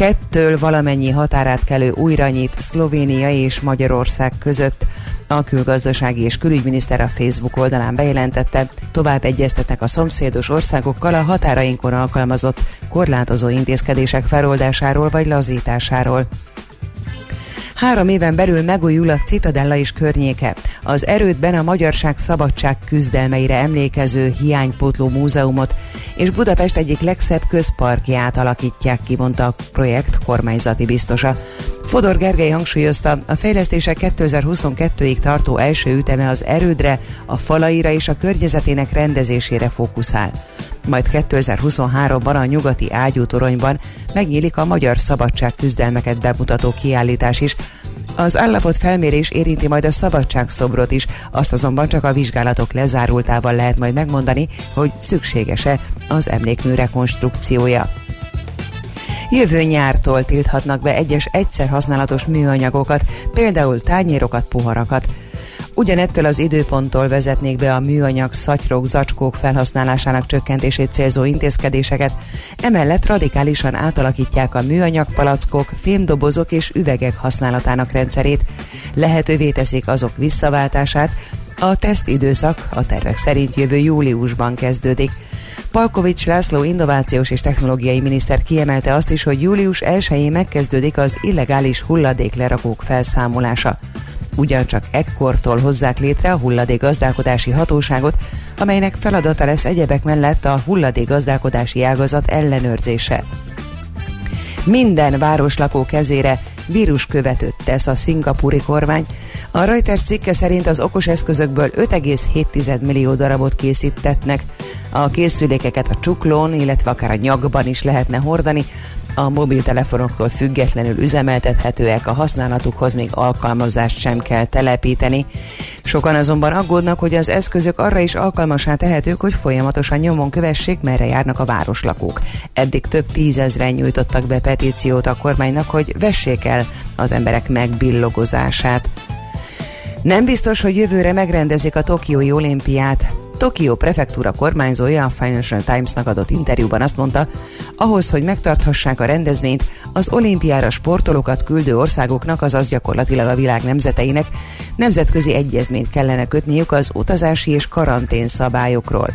Kettől valamennyi határát kelő újra nyit Szlovénia és Magyarország között. A külgazdasági és külügyminiszter a Facebook oldalán bejelentette, tovább egyeztetnek a szomszédos országokkal a határainkon alkalmazott korlátozó intézkedések feloldásáról vagy lazításáról. Három éven belül megújul a Citadella és környéke. Az erődben a magyarság szabadság küzdelmeire emlékező hiánypótló múzeumot és Budapest egyik legszebb közparkját alakítják ki, mondta a projekt kormányzati biztosa. Fodor Gergely hangsúlyozta, a fejlesztések 2022-ig tartó első üteme az erődre, a falaira és a környezetének rendezésére fókuszál. Majd 2023-ban a nyugati ágyútoronyban megnyílik a magyar szabadság küzdelmeket bemutató kiállítás is, az állapot felmérés érinti majd a szabadságszobrot is, azt azonban csak a vizsgálatok lezárultával lehet majd megmondani, hogy szükséges-e az emlékmű rekonstrukciója. Jövő nyártól tilthatnak be egyes egyszer használatos műanyagokat, például tányérokat, poharakat. Ugyanettől az időponttól vezetnék be a műanyag szatyrok, zacskók felhasználásának csökkentését célzó intézkedéseket, emellett radikálisan átalakítják a műanyag palackok, fémdobozok és üvegek használatának rendszerét, lehetővé teszik azok visszaváltását, a tesztidőszak a tervek szerint jövő júliusban kezdődik. Palkovics László innovációs és technológiai miniszter kiemelte azt is, hogy július 1-én megkezdődik az illegális hulladéklerakók felszámolása. Ugyancsak ekkortól hozzák létre a hulladékgazdálkodási hatóságot, amelynek feladata lesz egyebek mellett a hulladékgazdálkodási ágazat ellenőrzése. Minden városlakó kezére víruskövetőt tesz a szingapúri kormány. A Reuters cikke szerint az okos eszközökből 5,7 millió darabot készítetnek. A készülékeket a csuklón, illetve akár a nyakban is lehetne hordani, a mobiltelefonoktól függetlenül üzemeltethetőek, a használatukhoz még alkalmazást sem kell telepíteni. Sokan azonban aggódnak, hogy az eszközök arra is alkalmasá tehetők, hogy folyamatosan nyomon kövessék, merre járnak a városlakók. Eddig több tízezren nyújtottak be petíciót a kormánynak, hogy vessék el az emberek megbillogozását. Nem biztos, hogy jövőre megrendezik a Tokiói olimpiát. Tokió prefektúra kormányzója a Financial Times-nak adott interjúban azt mondta, ahhoz, hogy megtarthassák a rendezvényt, az olimpiára sportolókat küldő országoknak, azaz gyakorlatilag a világ nemzeteinek nemzetközi egyezményt kellene kötniük az utazási és karantén szabályokról.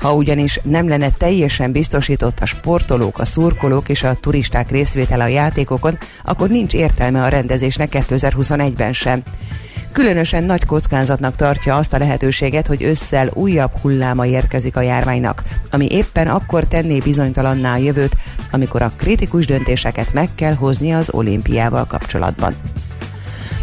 Ha ugyanis nem lenne teljesen biztosított a sportolók, a szurkolók és a turisták részvétele a játékokon, akkor nincs értelme a rendezésnek 2021-ben sem. Különösen nagy kockázatnak tartja azt a lehetőséget, hogy ősszel újabb hulláma érkezik a járványnak, ami éppen akkor tenné bizonytalanná a jövőt, amikor a kritikus döntéseket meg kell hozni az olimpiával kapcsolatban.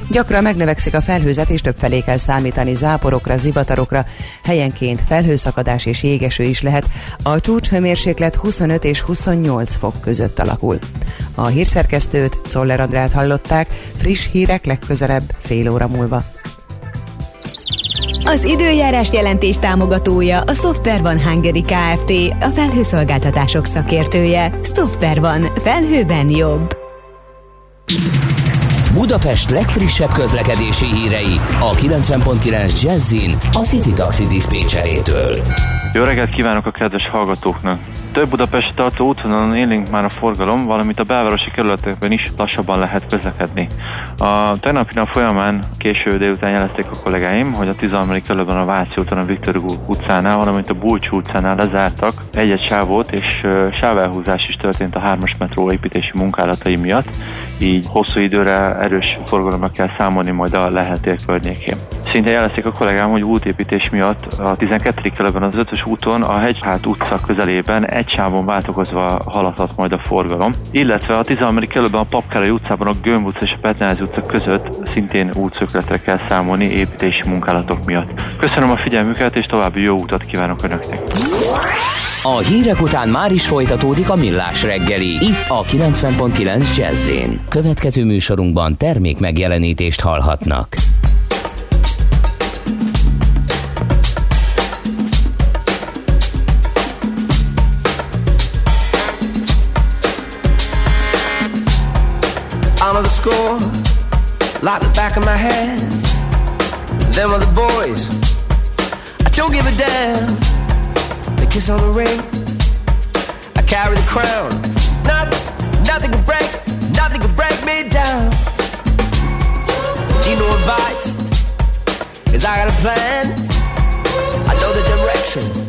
Gyakran megnövekszik a felhőzet, és többfelé kell számítani záporokra, zivatarokra, helyenként felhőszakadás és jégeső is lehet. A csúcshőmérséklet 25 és 28 fok között alakul. A hírszerkesztőt, Czoller Andrát hallották, friss hírek legközelebb fél óra múlva. Az időjárás jelentés támogatója a Software One Hungary Kft. A felhőszolgáltatások szakértője. Software One. Felhőben jobb. Budapest legfrissebb közlekedési hírei a 90.9 Jazzin a City Taxi Dispécsejétől. Jó reggelt kívánok a kedves hallgatóknak! Több Budapest tartó útvonalon élénk már a forgalom, valamint a belvárosi kerületekben is lassabban lehet közlekedni. A tegnapi nap folyamán késő délután jelezték a kollégáim, hogy a 13. kerületben a Váci úton a Viktor utcánál, valamint a Bulcsú utcánál lezártak egy-egy sávot, és sávelhúzás is történt a 3-as metró építési munkálatai miatt, így hosszú időre erős forgalomra kell számolni majd a lehetér környékén. Szinte jelezték a kollégám, hogy útépítés miatt a 12. kerületben az 5-ös úton a Hegyhát utca közelében egy sávon váltokozva haladhat majd a forgalom, illetve a 13. kerületben a Papkárai utcában a Gömb utca és a Petnázi utca között szintén útszökletre kell számolni építési munkálatok miatt. Köszönöm a figyelmüket, és további jó utat kívánok Önöknek! A hírek után már is folytatódik a millás reggeli, itt a 90.9 jazz Következő műsorunkban termék megjelenítést hallhatnak. score, like the back of my hand. Them other boys, I don't give a damn. They kiss on the ring, I carry the crown. Nothing, nothing can break, nothing can break me down. Need no know advice? Cause I got a plan, I know the direction.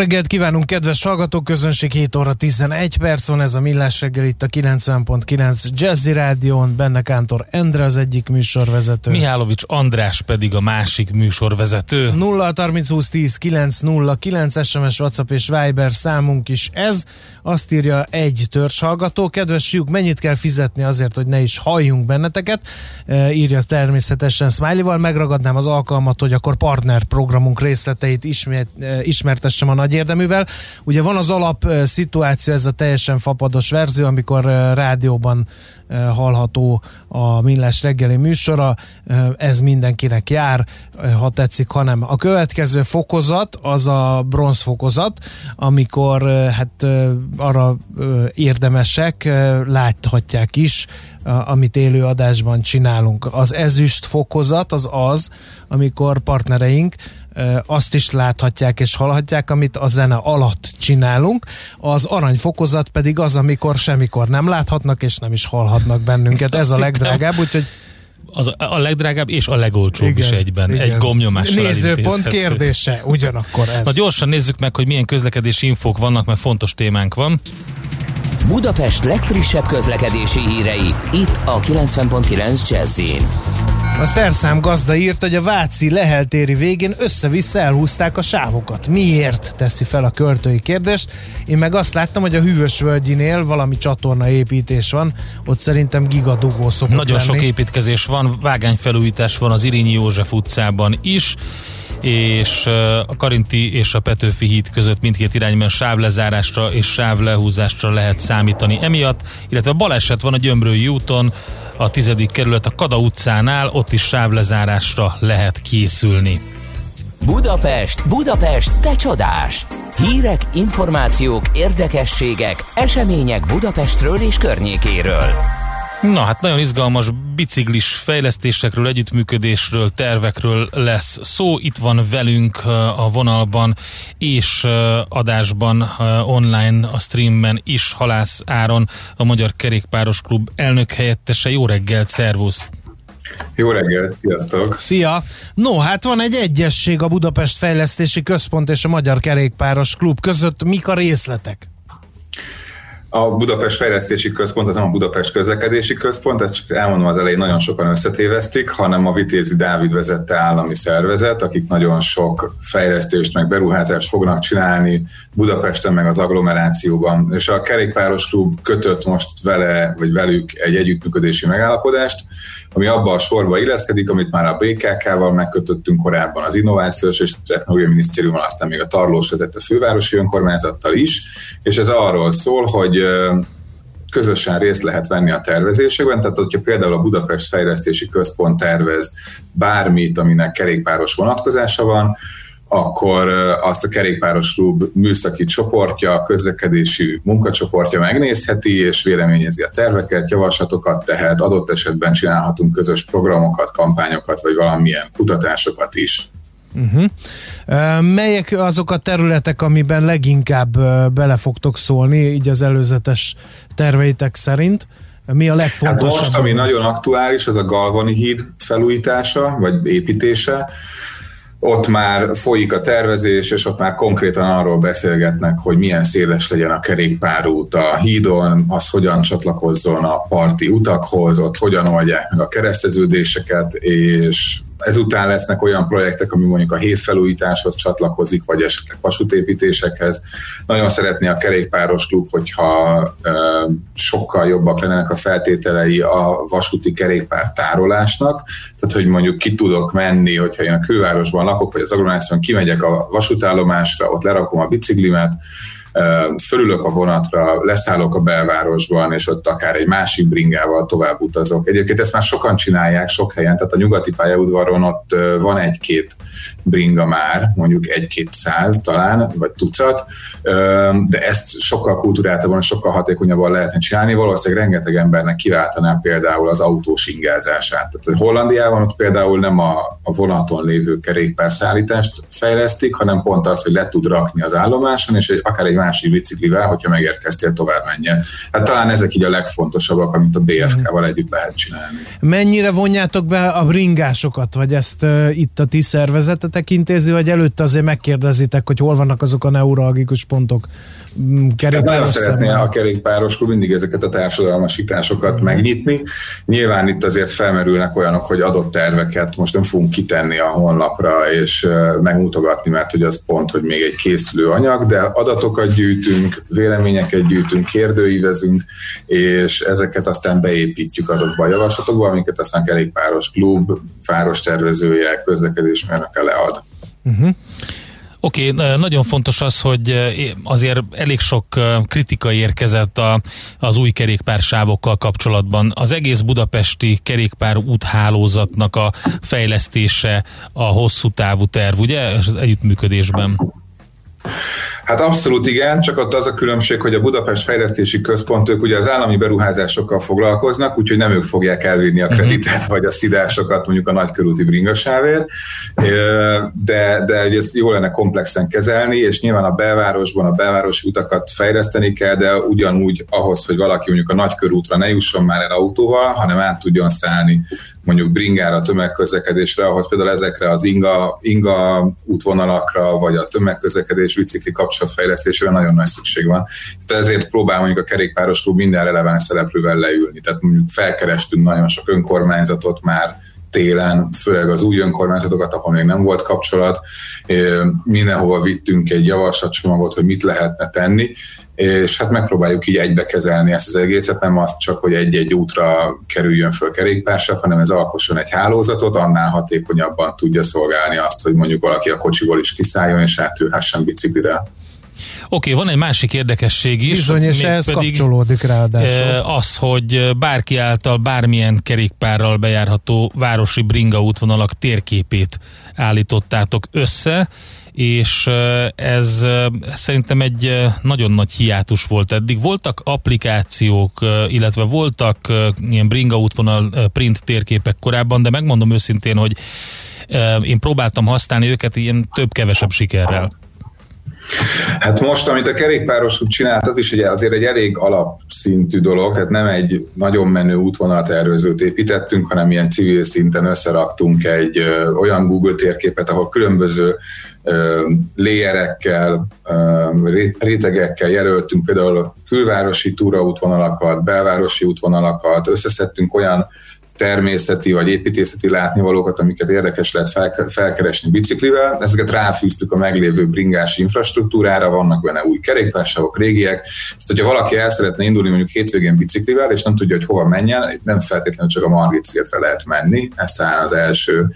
Reggelt kívánunk, kedves hallgatók, közönség 7 óra 11 perc van, ez a Millás reggel itt a 90.9 Jazzy Rádión, benne Kántor Endre az egyik műsorvezető. Mihálovics András pedig a másik műsorvezető. 0 30 20 10 9 0 9 SMS, WhatsApp és Viber számunk is ez. Azt írja egy törzshallgató. Kedves fiúk, mennyit kell fizetni azért, hogy ne is halljunk benneteket? E, írja természetesen Smiley-val. Megragadnám az alkalmat, hogy akkor partner programunk részleteit ismét, e, ismertessem a nagy érdeművel. Ugye van az alap szituáció, ez a teljesen fapados verzió, amikor rádióban hallható a Millás reggeli műsora, ez mindenkinek jár, ha tetszik, hanem a következő fokozat az a bronz fokozat, amikor hát arra érdemesek, láthatják is, amit élő adásban csinálunk. Az ezüst fokozat az az, amikor partnereink azt is láthatják és hallhatják, amit a zene alatt csinálunk. Az arany fokozat pedig az, amikor semmikor nem láthatnak és nem is hallhatnak bennünket. Ez a legdrágább, úgyhogy Az a, legdrágább és a legolcsóbb igen, is egyben. igen. Egy gomnyomással Nézőpont kérdése, ugyanakkor ez. Na gyorsan nézzük meg, hogy milyen közlekedési infók vannak, mert fontos témánk van. Budapest legfrissebb közlekedési hírei, itt a 90.9 Jazzin. A szerszám gazda írt, hogy a Váci leheltéri végén össze-vissza elhúzták a sávokat. Miért? teszi fel a költői kérdést. Én meg azt láttam, hogy a Hűvösvölgyinél valami csatorna építés van, ott szerintem gigadugó szokott Nagyon lenni. sok építkezés van, vágányfelújítás van az Irínyi József utcában is, és a Karinti és a Petőfi híd között mindkét irányban sávlezárásra és sávlehúzásra lehet számítani emiatt, illetve baleset van a Gyömrői úton, a tizedik kerület a Kada utcánál, ott is sávlezárásra lehet készülni. Budapest, Budapest, te csodás! Hírek, információk, érdekességek, események Budapestről és környékéről. Na hát nagyon izgalmas biciklis fejlesztésekről, együttműködésről, tervekről lesz szó. Itt van velünk a vonalban és adásban online a streamben is Halász Áron, a Magyar Kerékpáros Klub elnök helyettese. Jó reggelt, szervusz! Jó reggelt, sziasztok! Szia! No, hát van egy egyesség a Budapest Fejlesztési Központ és a Magyar Kerékpáros Klub között. Mik a részletek? A Budapest Fejlesztési Központ az nem a Budapest Közlekedési Központ, ezt csak elmondom az elején, nagyon sokan összetévesztik, hanem a Vitézi Dávid vezette állami szervezet, akik nagyon sok fejlesztést meg beruházást fognak csinálni Budapesten meg az agglomerációban. És a Kerékpáros Klub kötött most vele, vagy velük egy együttműködési megállapodást, ami abba a sorba illeszkedik, amit már a BKK-val megkötöttünk korábban, az Innovációs és Technológiai Minisztériummal, aztán még a Tarlós vezette fővárosi önkormányzattal is, és ez arról szól, hogy közösen részt lehet venni a tervezésekben, tehát hogyha például a Budapest Fejlesztési Központ tervez bármit, aminek kerékpáros vonatkozása van, akkor azt a kerékpáros klub műszaki csoportja, közlekedési munkacsoportja megnézheti, és véleményezi a terveket, javaslatokat tehet, adott esetben csinálhatunk közös programokat, kampányokat, vagy valamilyen kutatásokat is. Uh-huh. Melyek azok a területek, amiben leginkább bele fogtok szólni, így az előzetes terveitek szerint? Mi a legfontosabb? Hát most, ami nagyon aktuális, az a Galvani híd felújítása, vagy építése ott már folyik a tervezés, és ott már konkrétan arról beszélgetnek, hogy milyen széles legyen a kerékpárút a hídon, az hogyan csatlakozzon a parti utakhoz, ott hogyan oldják meg a kereszteződéseket, és ezután lesznek olyan projektek, ami mondjuk a hévfelújításhoz csatlakozik, vagy esetleg vasútépítésekhez. Nagyon szeretné a kerékpáros klub, hogyha e, sokkal jobbak lennének a feltételei a vasúti kerékpár tárolásnak, tehát hogy mondjuk ki tudok menni, hogyha én a külvárosban lakok, vagy az agglomerációban kimegyek a vasútállomásra, ott lerakom a biciklimet, fölülök a vonatra, leszállok a belvárosban, és ott akár egy másik bringával tovább utazok. Egyébként ezt már sokan csinálják sok helyen, tehát a nyugati pályaudvaron ott van egy-két bringa már, mondjuk egy-két száz talán, vagy tucat, de ezt sokkal kulturáltabban, sokkal hatékonyabban lehetne csinálni. Valószínűleg rengeteg embernek kiváltaná például az autós ingázását. Tehát Hollandiában ott például nem a, a vonaton lévő kerékpárszállítást fejlesztik, hanem pont az, hogy le tud rakni az állomáson, és egy, akár egy másik biciklivel, hogyha megérkeztél, tovább menjen. Hát talán ezek így a legfontosabbak, amit a BFK-val együtt lehet csinálni. Mennyire vonjátok be a bringásokat, vagy ezt uh, itt a ti szervezetetek intézi, vagy előtte azért megkérdezitek, hogy hol vannak azok a neuralgikus pontok? Mm, hát nagyon szeretné a kerékpáros klub mindig ezeket a társadalmasításokat megnyitni. Nyilván itt azért felmerülnek olyanok, hogy adott terveket most nem fogunk kitenni a honlapra és megmutogatni, mert hogy az pont, hogy még egy készülő anyag, de adatokat gyűjtünk, véleményeket gyűjtünk, kérdőívezünk, és ezeket aztán beépítjük azokba a javaslatokba, amiket aztán kerékpáros klub, várostervezője, közlekedésmérnöke lead. Uh-huh. Oké, okay, nagyon fontos az, hogy azért elég sok kritika érkezett a, az új kerékpársávokkal kapcsolatban. Az egész budapesti kerékpár úthálózatnak a fejlesztése a hosszú távú terv, ugye? Együttműködésben. Hát abszolút igen, csak ott az a különbség, hogy a Budapest Fejlesztési Központ ők ugye az állami beruházásokkal foglalkoznak, úgyhogy nem ők fogják elvinni a mhm. kreditet vagy a szidásokat mondjuk a nagykörúti bringasávért, de, de ugye ezt jó lenne komplexen kezelni, és nyilván a belvárosban a belvárosi utakat fejleszteni kell, de ugyanúgy ahhoz, hogy valaki mondjuk a nagykörútra ne jusson már el autóval, hanem át tudjon szállni mondjuk bringára, tömegközlekedésre, ahhoz például ezekre az inga, inga útvonalakra, vagy a tömegközlekedés, bicikli kapcsolatfejlesztésére nagyon nagy szükség van. Tehát ezért próbál mondjuk a kerékpáros klub minden releváns szereplővel leülni. Tehát mondjuk felkerestünk nagyon sok önkormányzatot már télen, főleg az új önkormányzatokat, ahol még nem volt kapcsolat, mindenhova vittünk egy javaslatcsomagot, hogy mit lehetne tenni, és hát megpróbáljuk így egybekezelni ezt az egészet, nem azt csak, hogy egy-egy útra kerüljön föl kerékpársav, hanem ez alkosson egy hálózatot, annál hatékonyabban tudja szolgálni azt, hogy mondjuk valaki a kocsiból is kiszálljon és átülhessen biciklire. Oké, van egy másik érdekesség is. Bizony, és ehhez kapcsolódik ráadásul. Az, hogy bárki által bármilyen kerékpárral bejárható városi bringa útvonalak térképét állítottátok össze, és ez szerintem egy nagyon nagy hiátus volt eddig. Voltak applikációk, illetve voltak ilyen bringa útvonal print térképek korábban, de megmondom őszintén, hogy én próbáltam használni őket ilyen több-kevesebb sikerrel. Hát most, amit a kerékpáros csinált, az is egy, azért egy elég alapszintű dolog, tehát nem egy nagyon menő útvonaltervezőt építettünk, hanem ilyen civil szinten összeraktunk egy ö, olyan Google térképet, ahol különböző léjerekkel, rétegekkel jelöltünk például külvárosi túraútvonalakat, belvárosi útvonalakat, összeszedtünk olyan természeti vagy építészeti látnivalókat, amiket érdekes lehet fel, felkeresni biciklivel. Ezeket ráfűztük a meglévő bringás infrastruktúrára, vannak benne új kerékpársávok, régiek. Tehát, hogyha valaki el szeretne indulni mondjuk hétvégén biciklivel, és nem tudja, hogy hova menjen, nem feltétlenül csak a Margit szigetre lehet menni, ez talán az első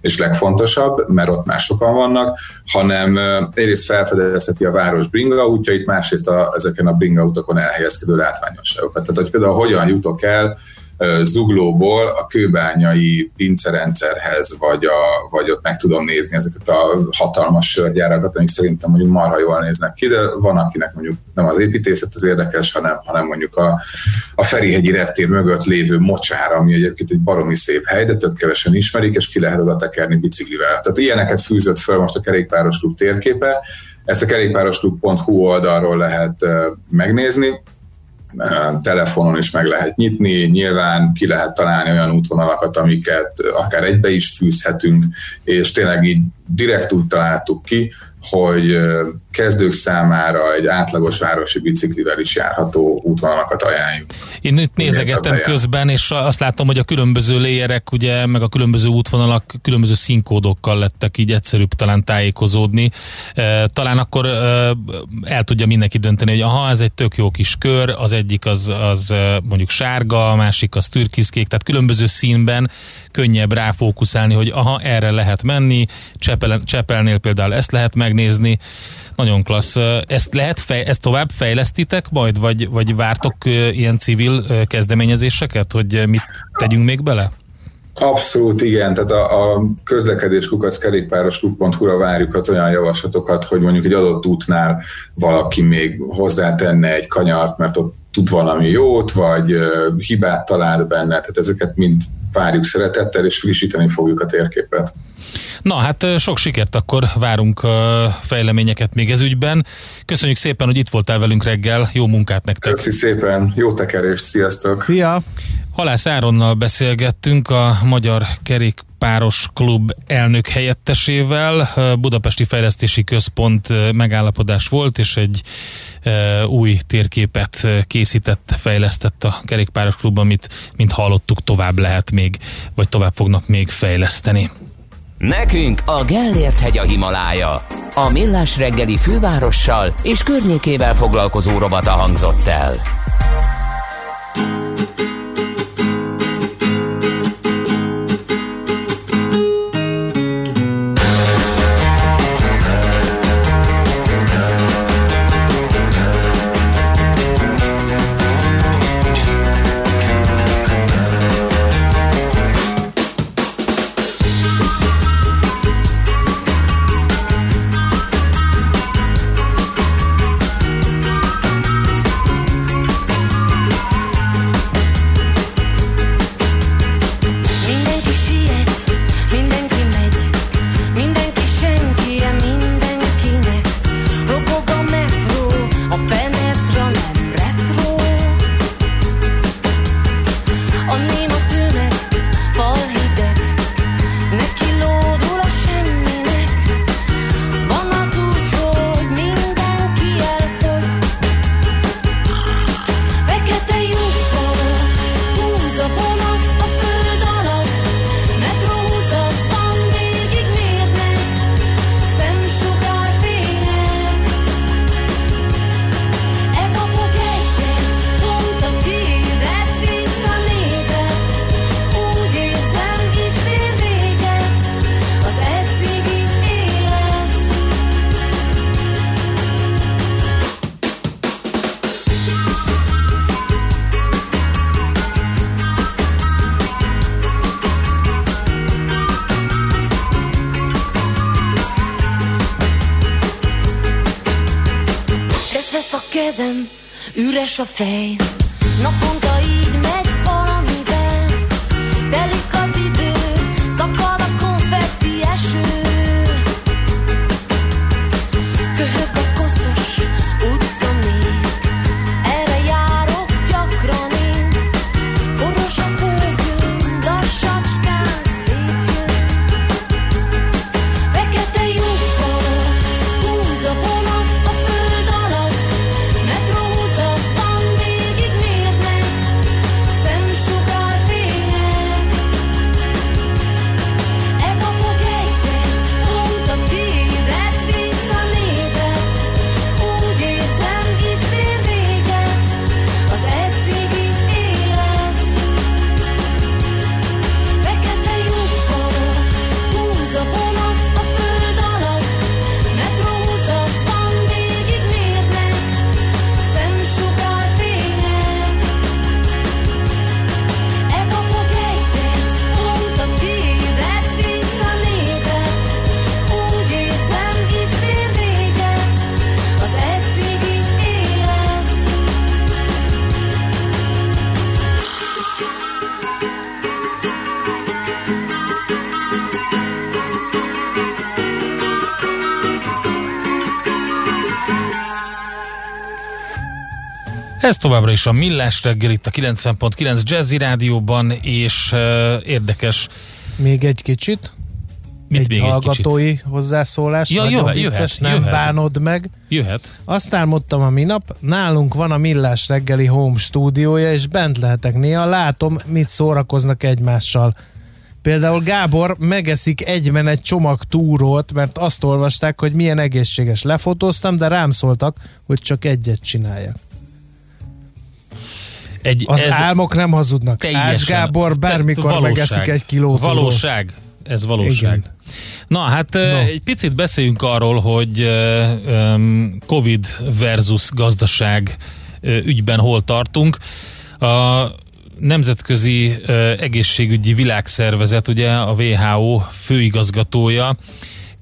és legfontosabb, mert ott már sokan vannak, hanem egyrészt felfedezheti a város bringa útjait, másrészt a, ezeken a bringa utakon elhelyezkedő látványosságokat. Tehát, hogy például hogyan jutok el zuglóból a kőbányai pincerendszerhez, vagy, a, vagy ott meg tudom nézni ezeket a hatalmas sörgyárakat, amik szerintem mondjuk marha jól néznek ki, de van, akinek mondjuk nem az építészet az érdekes, hanem, hanem mondjuk a, a Ferihegyi reptér mögött lévő mocsár, ami egyébként egy baromi szép hely, de tök kevesen ismerik, és ki lehet oda tekerni biciklivel. Tehát ilyeneket fűzött föl most a kerékpáros klub térképe, ezt a kerékpárosklub.hu oldalról lehet megnézni, telefonon is meg lehet nyitni, nyilván ki lehet találni olyan útvonalakat, amiket akár egybe is fűzhetünk, és tényleg így direkt úgy találtuk ki, hogy kezdők számára egy átlagos városi biciklivel is járható útvonalakat ajánljuk. Én itt nézegettem közben, és azt látom, hogy a különböző léjerek, ugye, meg a különböző útvonalak különböző színkódokkal lettek így egyszerűbb talán tájékozódni. Talán akkor el tudja mindenki dönteni, hogy aha, ez egy tök jó kis kör, az egyik az, az mondjuk sárga, a másik az türkiszkék, tehát különböző színben könnyebb ráfókuszálni, hogy aha, erre lehet menni, Csepel, Csepelnél például ezt lehet megnézni, nagyon klassz. Ezt lehet, fej, ezt tovább fejlesztitek majd, vagy, vagy vártok ilyen civil kezdeményezéseket, hogy mit tegyünk még bele? Abszolút igen, tehát a, a közlekedés kukac kerékpárosklub.hu-ra várjuk az olyan javaslatokat, hogy mondjuk egy adott útnál valaki még hozzátenne egy kanyart, mert ott tud valami jót, vagy uh, hibát talált benne, tehát ezeket mind várjuk szeretettel, és frissíteni fogjuk a térképet. Na hát sok sikert akkor várunk fejleményeket még ez ügyben. Köszönjük szépen, hogy itt voltál velünk reggel, jó munkát nektek! Köszi szépen, jó tekerést, sziasztok! Szia! Halász Áronnal beszélgettünk a Magyar Kerékpáros Klub elnök helyettesével. Budapesti Fejlesztési Központ megállapodás volt, és egy új térképet készített, fejlesztett a Kerékpáros Klub, amit, mint hallottuk, tovább lehet még, vagy tovább fognak még fejleszteni. Nekünk a Gellért hegy a Himalája. A Millás reggeli fővárossal és környékével foglalkozó robata hangzott el. Üres a fej. Naponta Ez továbbra is a Millás reggel itt a 90.9 Jazzy Rádióban, és uh, érdekes. Még egy kicsit? Mit egy még hallgatói egy hozzászólás. Ja, jöhet, vicces, jöhet, nem jöhet. bánod meg. Jöhet. Azt álmodtam a minap, nálunk van a Millás reggeli home stúdiója, és bent lehetek néha, látom, mit szórakoznak egymással. Például Gábor megeszik egyben egy csomag túrót, mert azt olvasták, hogy milyen egészséges. Lefotóztam, de rám szóltak, hogy csak egyet csináljak. Egy, Az álmok nem hazudnak. teljesen- Ács Gábor bármikor Te- megeszik egy kilót. Valóság. Ez valóság. Igen. Na hát no. Egy picit beszéljünk arról, hogy Covid versus gazdaság ügyben hol tartunk. A Nemzetközi Egészségügyi Világszervezet, ugye a WHO főigazgatója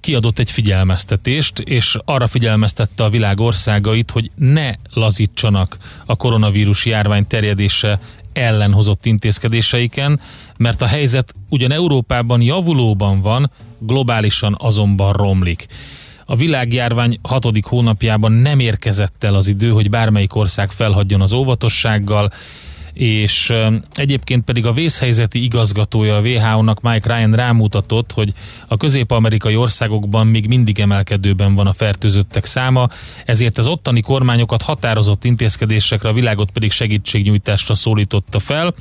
kiadott egy figyelmeztetést, és arra figyelmeztette a világ országait, hogy ne lazítsanak a koronavírus járvány terjedése ellen hozott intézkedéseiken, mert a helyzet ugyan Európában javulóban van, globálisan azonban romlik. A világjárvány hatodik hónapjában nem érkezett el az idő, hogy bármelyik ország felhagyjon az óvatossággal, és egyébként pedig a vészhelyzeti igazgatója a WHO-nak Mike Ryan rámutatott, hogy a közép-amerikai országokban még mindig emelkedőben van a fertőzöttek száma, ezért az ottani kormányokat határozott intézkedésekre, a világot pedig segítségnyújtásra szólította fel.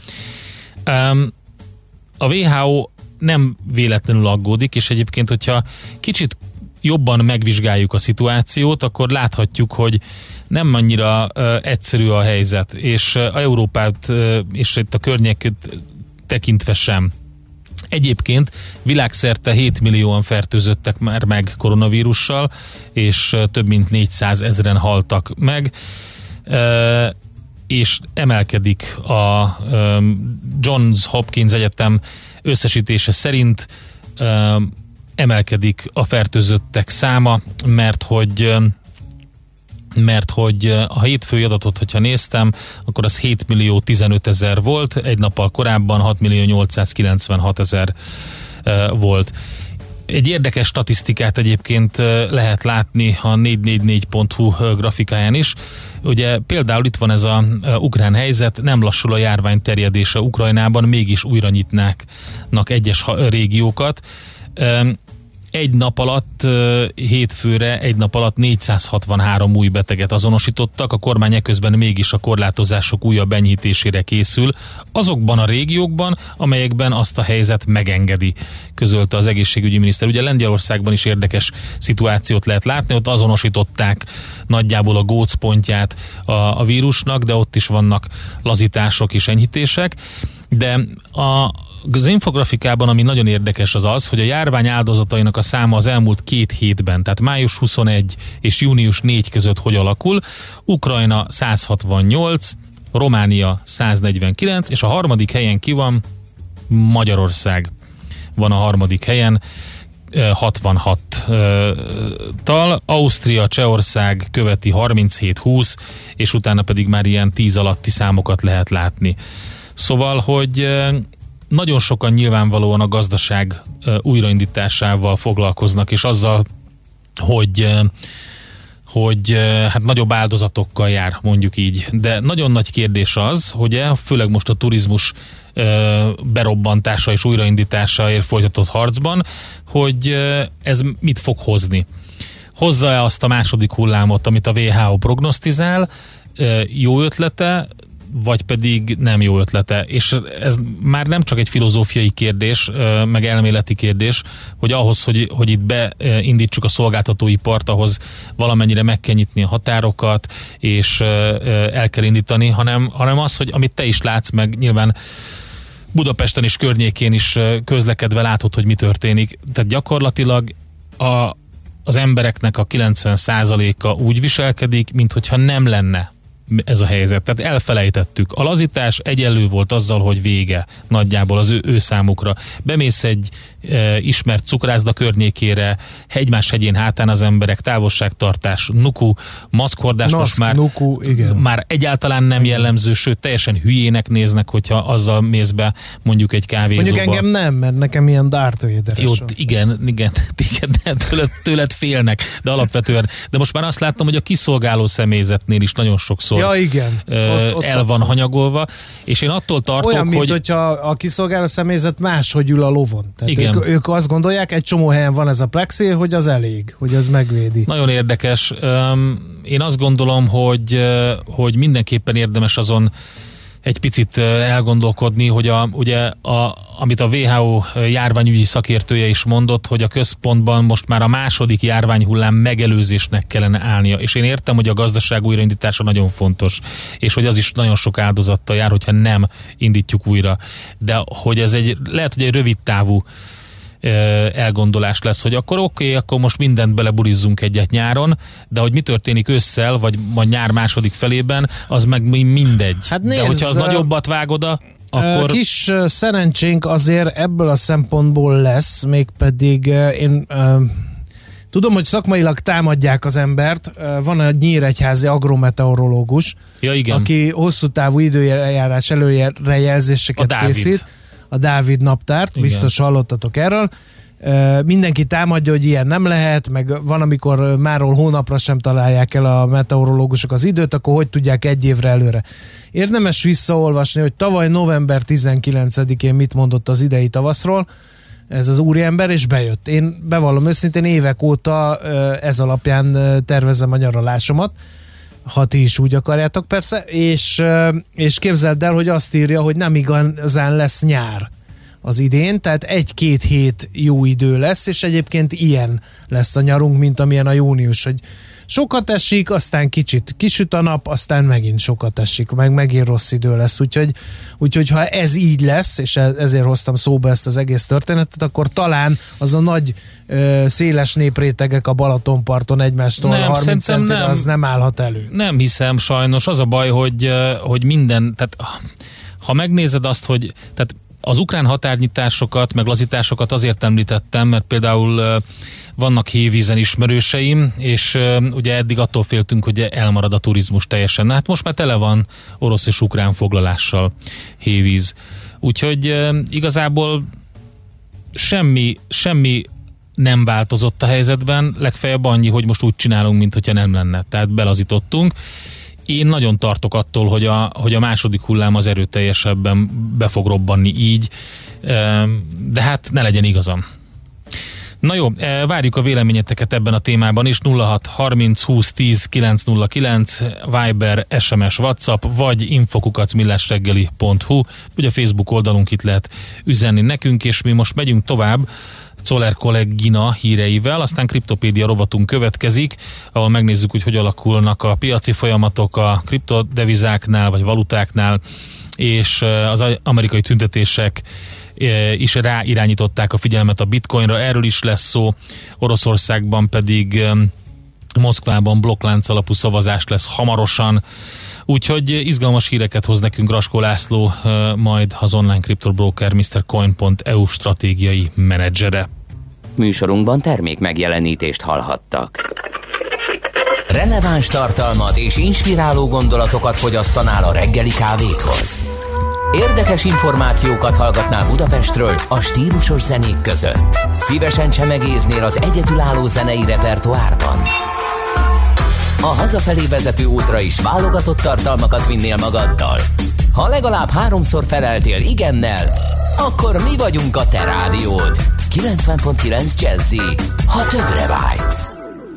A WHO nem véletlenül aggódik, és egyébként, hogyha kicsit jobban megvizsgáljuk a szituációt, akkor láthatjuk, hogy nem annyira uh, egyszerű a helyzet, és uh, Európát uh, és itt a környéket tekintve sem. Egyébként világszerte 7 millióan fertőzöttek már meg koronavírussal, és több mint 400 ezeren haltak meg. És emelkedik a Johns Hopkins Egyetem összesítése szerint emelkedik a fertőzöttek száma, mert hogy mert hogy uh, a hétfői adatot, hogyha néztem, akkor az 7 millió 15 ezer volt, egy nappal korábban 6 millió 896 ezer uh, volt. Egy érdekes statisztikát egyébként uh, lehet látni a 444.hu uh, grafikáján is. Ugye például itt van ez a ukrán helyzet, nem lassul a járvány terjedése Ukrajnában, mégis újra nyitnáknak egyes régiókat. Egy nap alatt, hétfőre egy nap alatt 463 új beteget azonosítottak, a kormány eközben mégis a korlátozások újabb enyhítésére készül, azokban a régiókban, amelyekben azt a helyzet megengedi, közölte az egészségügyi miniszter. Ugye Lengyelországban is érdekes szituációt lehet látni, ott azonosították nagyjából a gócpontját a, a vírusnak, de ott is vannak lazítások és enyhítések, de a, az infografikában, ami nagyon érdekes az az, hogy a járvány áldozatainak a száma az elmúlt két hétben, tehát május 21 és június 4 között hogy alakul. Ukrajna 168, Románia 149, és a harmadik helyen ki van Magyarország van a harmadik helyen, ö, 66 ö, tal, Ausztria, Csehország követi 37-20, és utána pedig már ilyen 10 alatti számokat lehet látni. Szóval, hogy nagyon sokan nyilvánvalóan a gazdaság újraindításával foglalkoznak, és azzal, hogy hogy hát nagyobb áldozatokkal jár, mondjuk így. De nagyon nagy kérdés az, hogy e, főleg most a turizmus berobbantása és újraindításáért folytatott harcban, hogy ez mit fog hozni. Hozza-e azt a második hullámot, amit a WHO prognosztizál, jó ötlete, vagy pedig nem jó ötlete. És ez már nem csak egy filozófiai kérdés, meg elméleti kérdés, hogy ahhoz, hogy, hogy itt beindítsuk a szolgáltatóipart, ahhoz valamennyire meg kell nyitni a határokat, és el kell indítani, hanem, hanem az, hogy amit te is látsz, meg nyilván Budapesten és környékén is közlekedve látod, hogy mi történik. Tehát gyakorlatilag a, az embereknek a 90%-a úgy viselkedik, mintha nem lenne ez a helyzet. Tehát elfelejtettük. A lazítás egyenlő volt azzal, hogy vége nagyjából az ő, ő számukra. Bemész egy e, ismert cukrászda környékére, egymás hegyén hátán az emberek, távolságtartás, nuku, maszkhordás most Naszk, már, nuku, igen. már egyáltalán nem jellemző, sőt teljesen hülyének néznek, hogyha azzal mész be mondjuk egy kávézóba. Mondjuk engem nem, mert nekem ilyen Darth vader Jó, igen, igen, [laughs] igen nem, tőled, tőled félnek, de alapvetően. De most már azt láttam, hogy a kiszolgáló személyzetnél is nagyon sokszor Ja, igen. ö, Ott- ott el van hanyagolva, és én attól tartok, Olyan, mint hogy... hogyha a kiszolgáló személyzet máshogy ül a lovon. Tehát Igen. Ők, ők azt gondolják, egy csomó helyen van ez a plexi, hogy az elég, hogy az megvédi. Nagyon érdekes. Én azt gondolom, hogy, hogy mindenképpen érdemes azon egy picit elgondolkodni, hogy a, ugye a, amit a WHO járványügyi szakértője is mondott, hogy a központban most már a második járványhullám megelőzésnek kellene állnia. És én értem, hogy a gazdaság újraindítása nagyon fontos, és hogy az is nagyon sok áldozattal jár, hogyha nem indítjuk újra. De hogy ez egy, lehet, hogy egy rövid távú elgondolás lesz, hogy akkor oké, okay, akkor most mindent beleburizzunk egyet nyáron, de hogy mi történik ősszel, vagy majd nyár második felében, az meg mi- mindegy. Hát de nézd, hogyha az nagyobbat vág oda, Akkor... Kis szerencsénk azért ebből a szempontból lesz, mégpedig én tudom, hogy szakmailag támadják az embert. Van egy nyíregyházi agrometeorológus, Ja, igen. aki hosszú távú időjárás előrejelzéseket készít. A Dávid naptárt, Igen. biztos hallottatok erről. Mindenki támadja, hogy ilyen nem lehet, meg van, amikor máról hónapra sem találják el a meteorológusok az időt, akkor hogy tudják egy évre előre. Érdemes visszaolvasni, hogy tavaly november 19-én mit mondott az idei tavaszról, ez az úriember, és bejött. Én bevallom őszintén évek óta ez alapján tervezem a nyaralásomat, ha ti is úgy akarjátok persze, és, és képzeld el, hogy azt írja, hogy nem igazán lesz nyár az idén, tehát egy-két hét jó idő lesz, és egyébként ilyen lesz a nyarunk, mint amilyen a június, hogy sokat esik, aztán kicsit kisüt a nap, aztán megint sokat esik, meg megint rossz idő lesz, úgyhogy, úgyhogy ha ez így lesz, és e- ezért hoztam szóba ezt az egész történetet, akkor talán az a nagy ö, széles néprétegek a Balatonparton egymástól Nem, 30 szerintem centire, nem. az nem állhat elő. Nem hiszem sajnos. Az a baj, hogy, hogy minden, tehát ha megnézed azt, hogy tehát az ukrán határnyitásokat, meg lazításokat azért említettem, mert például vannak hévízen ismerőseim, és ugye eddig attól féltünk, hogy elmarad a turizmus teljesen. Hát most már tele van orosz és ukrán foglalással hévíz. Úgyhogy igazából semmi, semmi nem változott a helyzetben, legfeljebb annyi, hogy most úgy csinálunk, mint hogyha nem lenne. Tehát belazítottunk. Én nagyon tartok attól, hogy a, hogy a második hullám az erőteljesebben be fog robbanni így, de hát ne legyen igazam. Na jó, várjuk a véleményeteket ebben a témában is. 06 30 20 10 909 Viber, SMS, WhatsApp, vagy infokukacmillásreggeli.hu, vagy a Facebook oldalunk itt lehet üzenni nekünk, és mi most megyünk tovább Czoller kollégina híreivel, aztán kriptopédia rovatunk következik, ahol megnézzük, hogy hogy alakulnak a piaci folyamatok a kriptodevizáknál, vagy valutáknál, és az amerikai tüntetések is ráirányították a figyelmet a bitcoinra, erről is lesz szó, Oroszországban pedig Moszkvában blokklánc alapú szavazás lesz hamarosan, úgyhogy izgalmas híreket hoz nekünk Raskó László, majd az online kriptobroker Mr. Coin.eu stratégiai menedzsere. Műsorunkban termék megjelenítést hallhattak. Releváns tartalmat és inspiráló gondolatokat fogyasztanál a reggeli kávéthoz. Érdekes információkat hallgatnál Budapestről a stílusos zenék között. Szívesen csemegéznél az egyedülálló zenei repertoárban. A hazafelé vezető útra is válogatott tartalmakat vinnél magaddal. Ha legalább háromszor feleltél igennel, akkor mi vagyunk a te rádiód. 90.9 Jazzy, ha többre vágysz.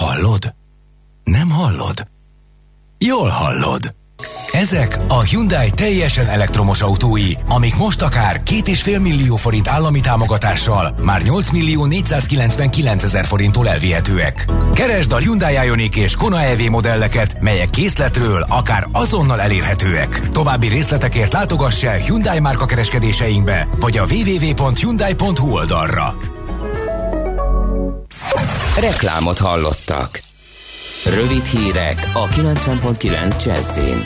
Hallod? Nem hallod? Jól hallod. Ezek a Hyundai teljesen elektromos autói, amik most akár 2,5 millió forint állami támogatással már 8 millió 499 ezer forinttól elvihetőek. Keresd a Hyundai Ioniq és Kona EV modelleket, melyek készletről akár azonnal elérhetőek. További részletekért látogass el Hyundai márka kereskedéseinkbe, vagy a www.hyundai.hu oldalra. Reklámot hallottak. Rövid hírek a 90.9 Jazzin.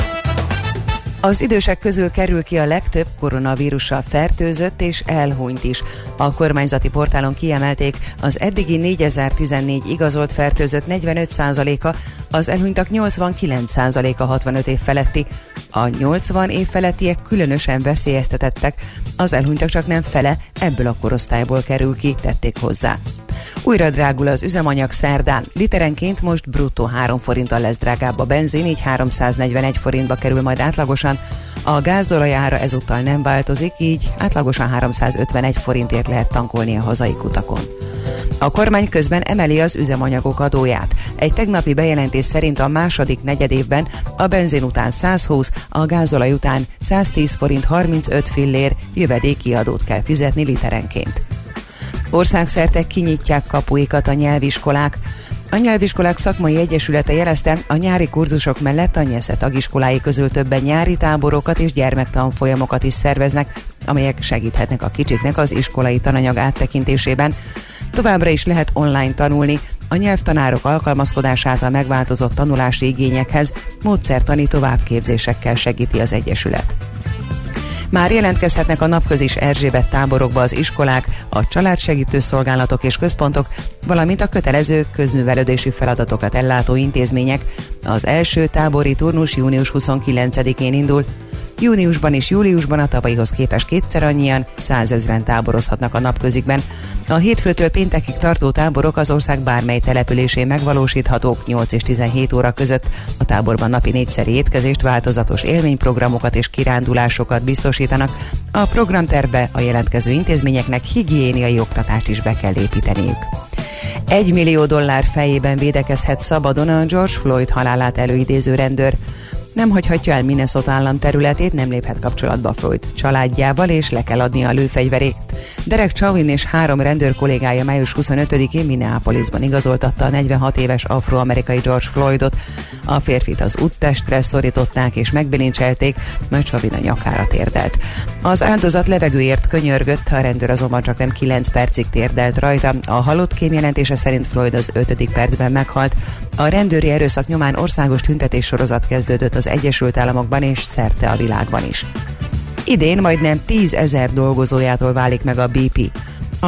Az idősek közül kerül ki a legtöbb koronavírussal fertőzött és elhunyt is. A kormányzati portálon kiemelték, az eddigi 4014 igazolt fertőzött 45%-a, az elhunytak 89%-a 65 év feletti. A 80 év felettiek különösen veszélyeztetettek, az elhunytak csak nem fele ebből a korosztályból kerül ki, tették hozzá. Újra drágul az üzemanyag szerdán. Literenként most bruttó 3 forinttal lesz drágább a benzin, így 341 forintba kerül majd átlagosan. A gázolajára ezúttal nem változik, így átlagosan 351 forintért lehet tankolni a hazai kutakon. A kormány közben emeli az üzemanyagok adóját. Egy tegnapi bejelentés szerint a második negyedévben a benzin után 120, a gázolaj után 110 forint 35 fillér jövedéki adót kell fizetni literenként. Országszerte kinyitják kapuikat a nyelviskolák. A Nyelviskolák Szakmai Egyesülete jelezte, a nyári kurzusok mellett a Nyesze tagiskolái közül többen nyári táborokat és gyermektanfolyamokat is szerveznek, amelyek segíthetnek a kicsiknek az iskolai tananyag áttekintésében. Továbbra is lehet online tanulni, a nyelvtanárok alkalmazkodását a megváltozott tanulási igényekhez módszertani továbbképzésekkel segíti az Egyesület. Már jelentkezhetnek a napközis Erzsébet táborokba az iskolák, a családsegítő szolgálatok és központok, valamint a kötelező közművelődési feladatokat ellátó intézmények. Az első tábori turnus június 29-én indul, Júniusban és júliusban a tavalyihoz képest kétszer annyian, százezren táborozhatnak a napközikben. A hétfőtől péntekig tartó táborok az ország bármely településén megvalósíthatók 8 és 17 óra között. A táborban napi négyszeri étkezést, változatos élményprogramokat és kirándulásokat biztosítanak. A programtervbe a jelentkező intézményeknek higiéniai oktatást is be kell építeniük. Egy millió dollár fejében védekezhet szabadon a George Floyd halálát előidéző rendőr nem hagyhatja el Minnesota állam területét, nem léphet kapcsolatba Floyd családjával, és le kell adni a lőfegyverét. Derek Chauvin és három rendőr kollégája május 25-én Minneapolisban igazoltatta a 46 éves afroamerikai George Floydot. A férfit az úttestre szorították és megbilincselték, majd Chauvin a nyakára térdelt. Az áldozat levegőért könyörgött, a rendőr azonban csak nem 9 percig térdelt rajta. A halott kémjelentése szerint Floyd az 5. percben meghalt. A rendőri erőszak nyomán országos tüntetés sorozat kezdődött az Egyesült Államokban és szerte a világban is. Idén majdnem 10 ezer dolgozójától válik meg a BP.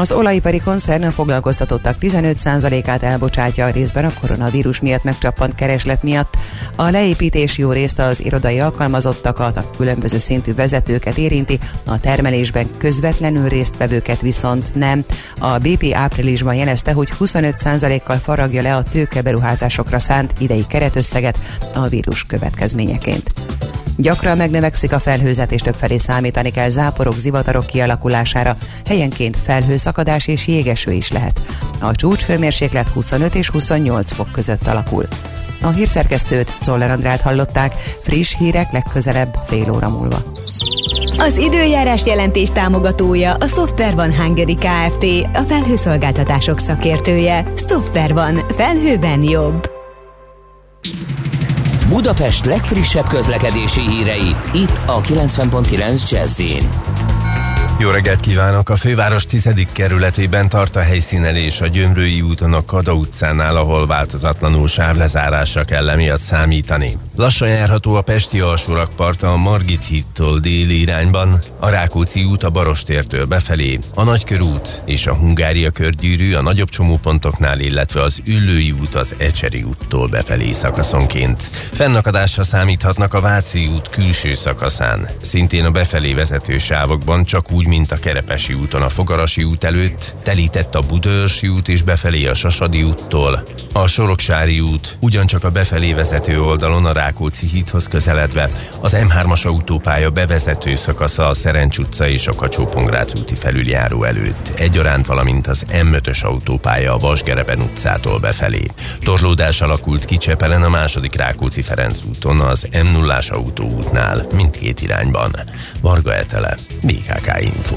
Az olajipari koncern a foglalkoztatottak 15%-át elbocsátja a részben a koronavírus miatt megcsappant kereslet miatt. A leépítés jó részt az irodai alkalmazottakat, a különböző szintű vezetőket érinti, a termelésben közvetlenül résztvevőket viszont nem. A BP áprilisban jelezte, hogy 25%-kal faragja le a tőkeberuházásokra szánt idei keretösszeget a vírus következményeként. Gyakran megnövekszik a felhőzet, és többfelé számítani kell záporok, zivatarok kialakulására. Helyenként felhőszakadás és jégeső is lehet. A csúcshőmérséklet 25 és 28 fok között alakul. A hírszerkesztőt, Czoller Andrát hallották, friss hírek legközelebb fél óra múlva. Az időjárás jelentés támogatója a Software van Hungary Kft. A felhőszolgáltatások szakértője. Software van. Felhőben jobb. Budapest legfrissebb közlekedési hírei, itt a 90.9 jazz jó reggelt kívánok! A főváros 10. kerületében tart a helyszínelés a Gyömrői úton a Kada utcánál, ahol változatlanul sávlezárásra kell emiatt számítani. Lassan járható a Pesti alsórakparta a Margit hídtól déli irányban, a Rákóczi út a Barostértől befelé, a Nagykörút és a Hungária körgyűrű a nagyobb csomópontoknál, illetve az Üllői út az Ecseri úttól befelé szakaszonként. Fennakadásra számíthatnak a Váci út külső szakaszán. Szintén a befelé vezető sávokban csak úgy, mint a Kerepesi úton a Fogarasi út előtt, telített a Budörsi út és befelé a Sasadi úttól, a Soroksári út ugyancsak a befelé vezető oldalon a Rákóczi hídhoz közeledve, az M3-as autópálya bevezető szakasza a Szerencs utca és a kacsó úti felüljáró előtt, egyaránt valamint az M5-ös autópálya a Vasgereben utcától befelé. Torlódás alakult ki Csepelen a második Rákóczi Ferenc úton, az M0-ás autóútnál, mindkét irányban. Varga Etele, BKK Info.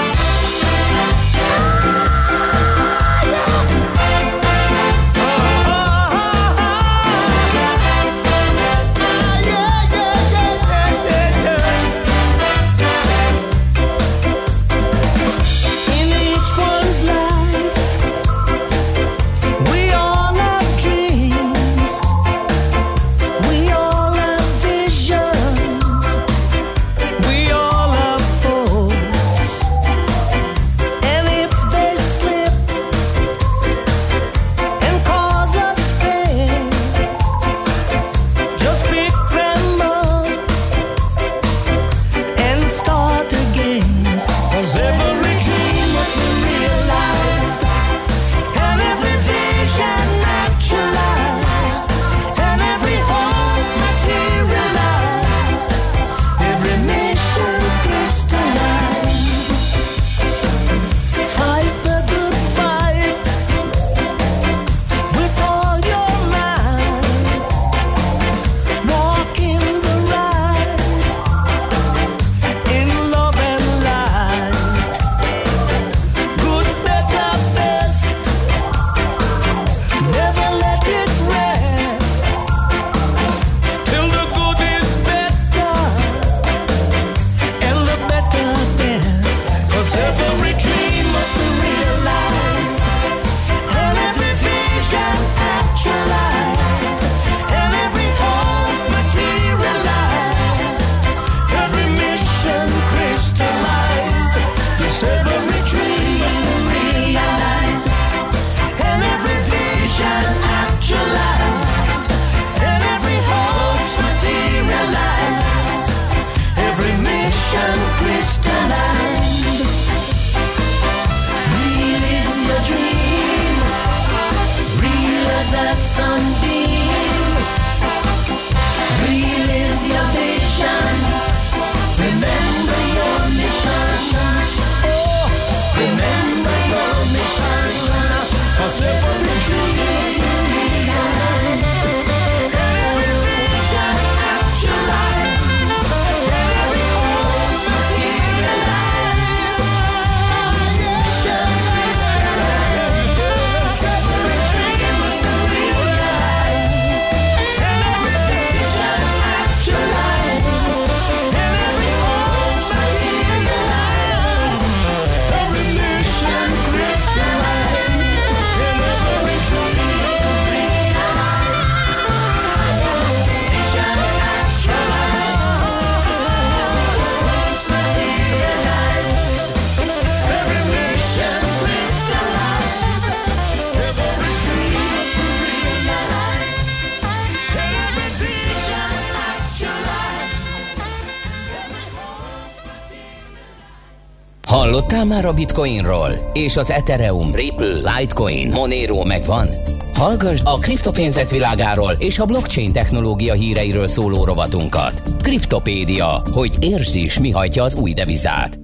Hallottál már a Bitcoinról? És az Ethereum, Ripple, Litecoin, Monero megvan? Hallgass a kriptopénzek világáról és a blockchain technológia híreiről szóló rovatunkat. Kriptopédia, hogy értsd is, mi hajtja az új devizát.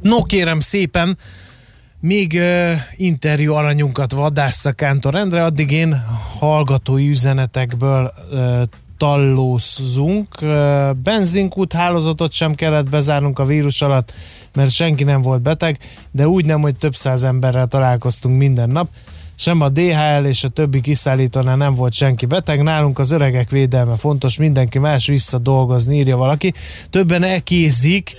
No kérem szépen, még uh, interjú aranyunkat vadásza Kántor Endre, addig én hallgatói üzenetekből uh, tallózzunk. Benzinkút hálózatot sem kellett bezárnunk a vírus alatt, mert senki nem volt beteg, de úgy nem, hogy több száz emberrel találkoztunk minden nap. Sem a DHL és a többi kiszállítónál nem volt senki beteg. Nálunk az öregek védelme fontos, mindenki más vissza dolgozni, írja valaki. Többen ekézik,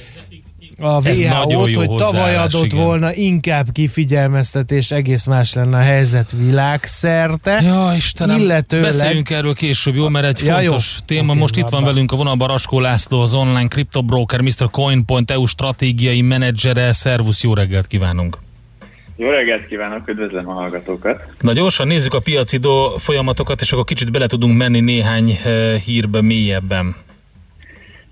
a WHO-t, jó hogy tavaly adott igen. volna inkább kifigyelmeztetés, egész más lenne a helyzet világszerte. Ja, Istenem, Illetőleg... beszéljünk erről később, jó? Mert egy Ja, jó. fontos téma. Oké, Most itt van velünk a vonalban Raskó László, az online kriptobroker, Mr. Coin.eu stratégiai menedzsere. Szervusz, jó reggelt kívánunk! Jó reggelt kívánok, üdvözlöm a hallgatókat! Na gyorsan nézzük a piacidó folyamatokat, és akkor kicsit bele tudunk menni néhány eh, hírbe mélyebben.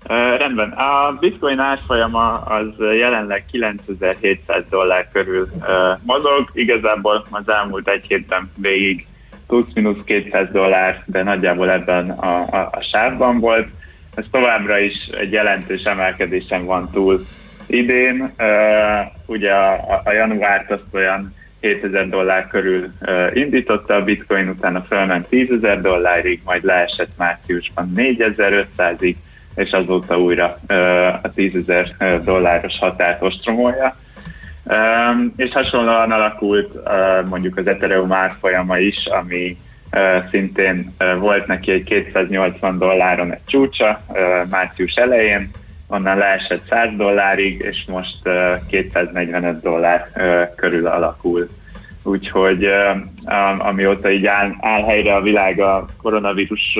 Rendben, a bitcoin árfolyama az jelenleg 9700 dollár körül uh, mozog, igazából az elmúlt egy hétben végig plusz-minusz 200 dollár, de nagyjából ebben a, a, a sávban volt. Ez továbbra is egy jelentős emelkedésen van túl idén. Uh, ugye a, a, januárt azt olyan 7000 dollár körül uh, indította a bitcoin, utána felment 10 ezer dollárig, majd leesett márciusban 4500-ig, és azóta újra a 10 ezer dolláros határt ostromolja. És hasonlóan alakult mondjuk az Ethereum árfolyama is, ami szintén volt neki egy 280 dolláron egy csúcsa március elején, onnan leesett 100 dollárig, és most uh, 245 dollár körül alakul. Úgyhogy am- amióta így áll, áll helyre a világ a koronavírus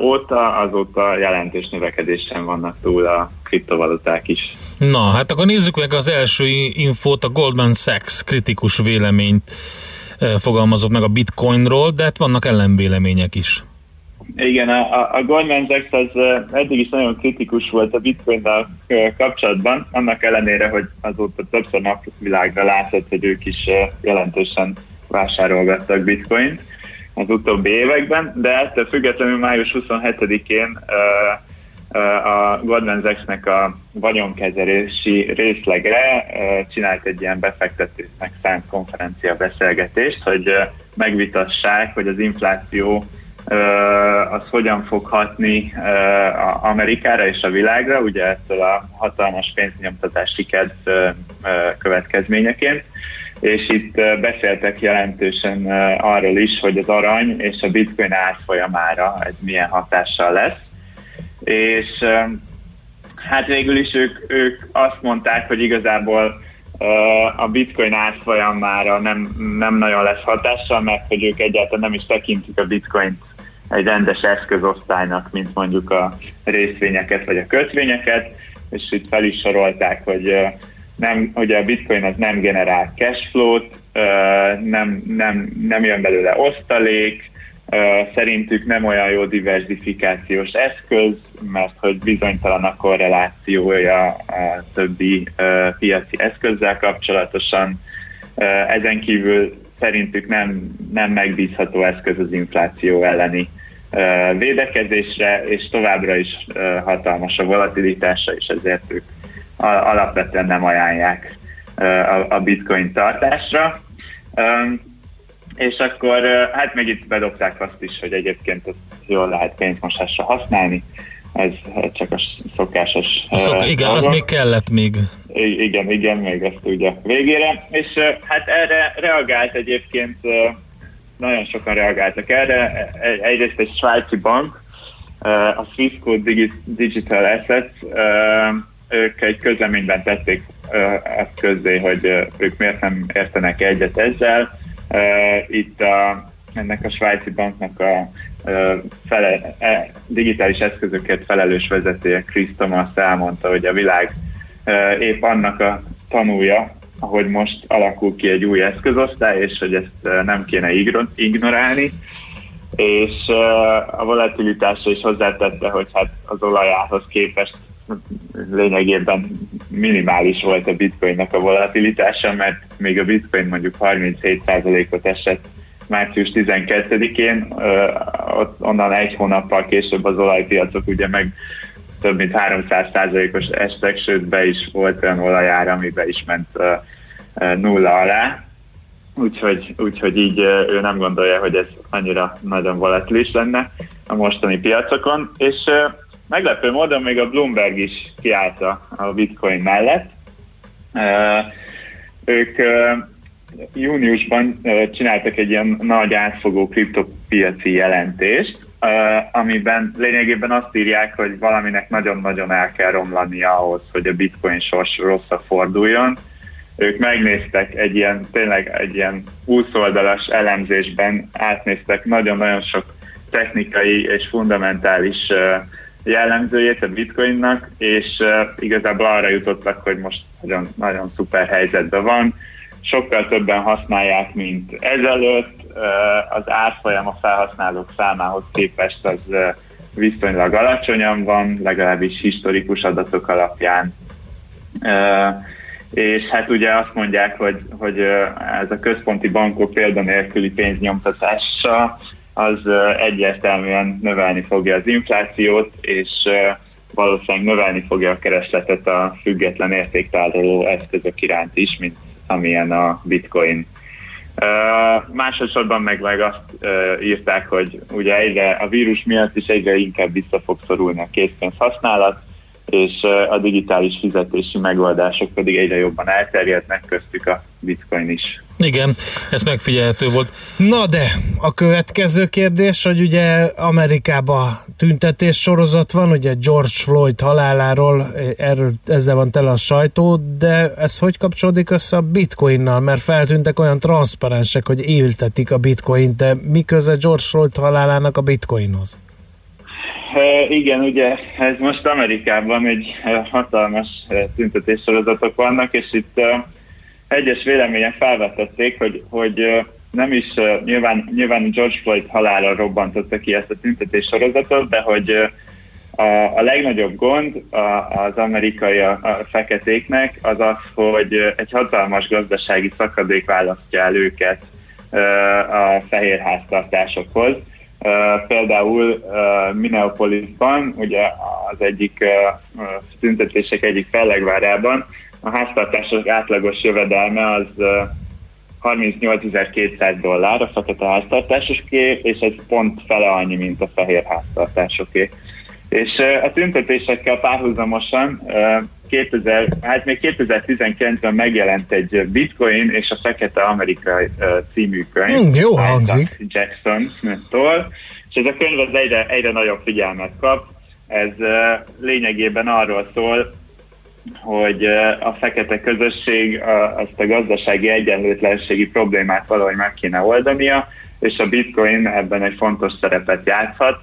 óta, azóta jelentős növekedésen vannak túl a kriptovaluták is. Na, hát akkor nézzük meg az első infót, a Goldman Sachs kritikus véleményt fogalmazott meg a bitcoinról, de hát vannak ellenvélemények is. Igen, a, a- Goldman Sachs az eddig is nagyon kritikus volt a bitcoinnal kapcsolatban, annak ellenére, hogy azóta többször napvilágra látszott, hogy ők is jelentősen vásárolgattak bitcoint az utóbbi években, de ettől függetlenül május 27-én ö, ö, a Goldman Sachsnek a vagyonkezelési részlegre csinált egy ilyen befektetőknek szánt konferencia beszélgetést, hogy megvitassák, hogy az infláció az hogyan fog hatni Amerikára és a világra, ugye ettől a hatalmas pénznyomtatási kedv következményeként. És itt beszéltek jelentősen arról is, hogy az arany és a bitcoin árfolyamára ez milyen hatással lesz. És hát végül is ők, ők azt mondták, hogy igazából a bitcoin árfolyamára nem, nem nagyon lesz hatással, mert hogy ők egyáltalán nem is tekintik a bitcoint egy rendes eszközosztálynak, mint mondjuk a részvényeket vagy a kötvényeket, és itt fel is sorolták, hogy nem, ugye a bitcoin az nem generál cashflow-t, nem, nem, nem jön belőle osztalék, szerintük nem olyan jó diversifikációs eszköz, mert hogy bizonytalan a korrelációja a többi piaci eszközzel kapcsolatosan. Ezen kívül szerintük nem, nem megbízható eszköz az infláció elleni védekezésre, és továbbra is hatalmas a volatilitása, és ezért ők alapvetően nem ajánlják a, a bitcoin tartásra. És akkor hát meg itt bedobták azt is, hogy egyébként ezt jól lehet pénzmosásra használni, ez csak a szokásos A szok, ö, igen, az dolgok. még kellett még. I- Igen, igen, még ezt ugye végére. És ö, hát erre reagált egyébként, ö, nagyon sokan reagáltak erre. Egy- Egyrészt egy svájci bank, a Swissquote Digi- Digital Assets, ők egy közleményben tették ezt közzé, hogy ők miért nem értenek egyet ezzel. Itt a, ennek a svájci banknak a fele, e, digitális eszközöket felelős vezetője Chris Thomas elmondta, hogy a világ épp annak a tanúja, ahogy most alakul ki egy új eszközosztály, és hogy ezt nem kéne ignorálni, és a volatilitásra is hozzátette, hogy hát az olajához képest lényegében minimális volt a bitcoinnak a volatilitása, mert még a bitcoin mondjuk 37%-ot esett március 12-én, ö, ott onnan egy hónappal később az olajpiacok ugye meg több mint 300%-os estek, sőt be is volt olyan olajára, ami be is ment nulla alá. Úgyhogy, úgyhogy így ő nem gondolja, hogy ez annyira nagyon volatilis lenne a mostani piacokon, és meglepő módon még a Bloomberg is kiállt a bitcoin mellett. Ők júniusban csináltak egy ilyen nagy átfogó kriptopiaci jelentést, amiben lényegében azt írják, hogy valaminek nagyon-nagyon el kell romlania ahhoz, hogy a bitcoin sors rosszra forduljon. Ők megnéztek egy ilyen, tényleg egy ilyen 20 oldalas elemzésben, átnéztek nagyon-nagyon sok technikai és fundamentális ö, jellemzőjét a bitcoinnak, és igazából arra jutottak, hogy most nagyon, nagyon szuper helyzetben van. Sokkal többen használják, mint ezelőtt. Az árfolyam a felhasználók számához képest az viszonylag alacsonyan van, legalábbis historikus adatok alapján. És hát ugye azt mondják, hogy, hogy ez a központi bankok példanélküli pénznyomtatása az egyértelműen növelni fogja az inflációt, és valószínűleg növelni fogja a keresletet a független értéktároló eszközök iránt is, mint amilyen a bitcoin. Ö, másodszorban meg, meg azt írták, hogy ugye egyre a vírus miatt is egyre inkább vissza fog szorulni a készpénz használat, és a digitális fizetési megoldások pedig egyre jobban elterjednek, köztük a bitcoin is. Igen, ez megfigyelhető volt. Na de, a következő kérdés, hogy ugye Amerikában tüntetés sorozat van, ugye George Floyd haláláról, erről ezzel van tele a sajtó, de ez hogy kapcsolódik össze a bitcoinnal? Mert feltűntek olyan transzparensek, hogy éltetik a bitcoint, de mi köze George Floyd halálának a bitcoinhoz? Igen, ugye ez most Amerikában egy hatalmas tüntetéssorozatok vannak, és itt egyes véleményen felvetették, hogy, hogy nem is nyilván, nyilván George Floyd halála robbantotta ki ezt a tüntetéssorozatot, de hogy a, a legnagyobb gond a, az amerikai a, a feketéknek az az, hogy egy hatalmas gazdasági szakadék választja el őket a fehér háztartásokhoz. Uh, például uh, Minneapolisban, ugye az egyik uh, tüntetések egyik fellegvárában a háztartások átlagos jövedelme az uh, 38.200 dollár a fekete háztartásoské, és ez pont fele annyi, mint a fehér háztartásoké. És a tüntetésekkel párhuzamosan 2000, hát még 2019-ben megjelent egy Bitcoin és a Fekete Amerika című könyv. Hmm, jó hangzik. Jackson-tól, és ez a könyv az egyre, egyre nagyobb figyelmet kap. Ez lényegében arról szól, hogy a fekete közösség azt a gazdasági egyenlőtlenségi problémát valahogy meg kéne oldania, és a bitcoin ebben egy fontos szerepet játszhat.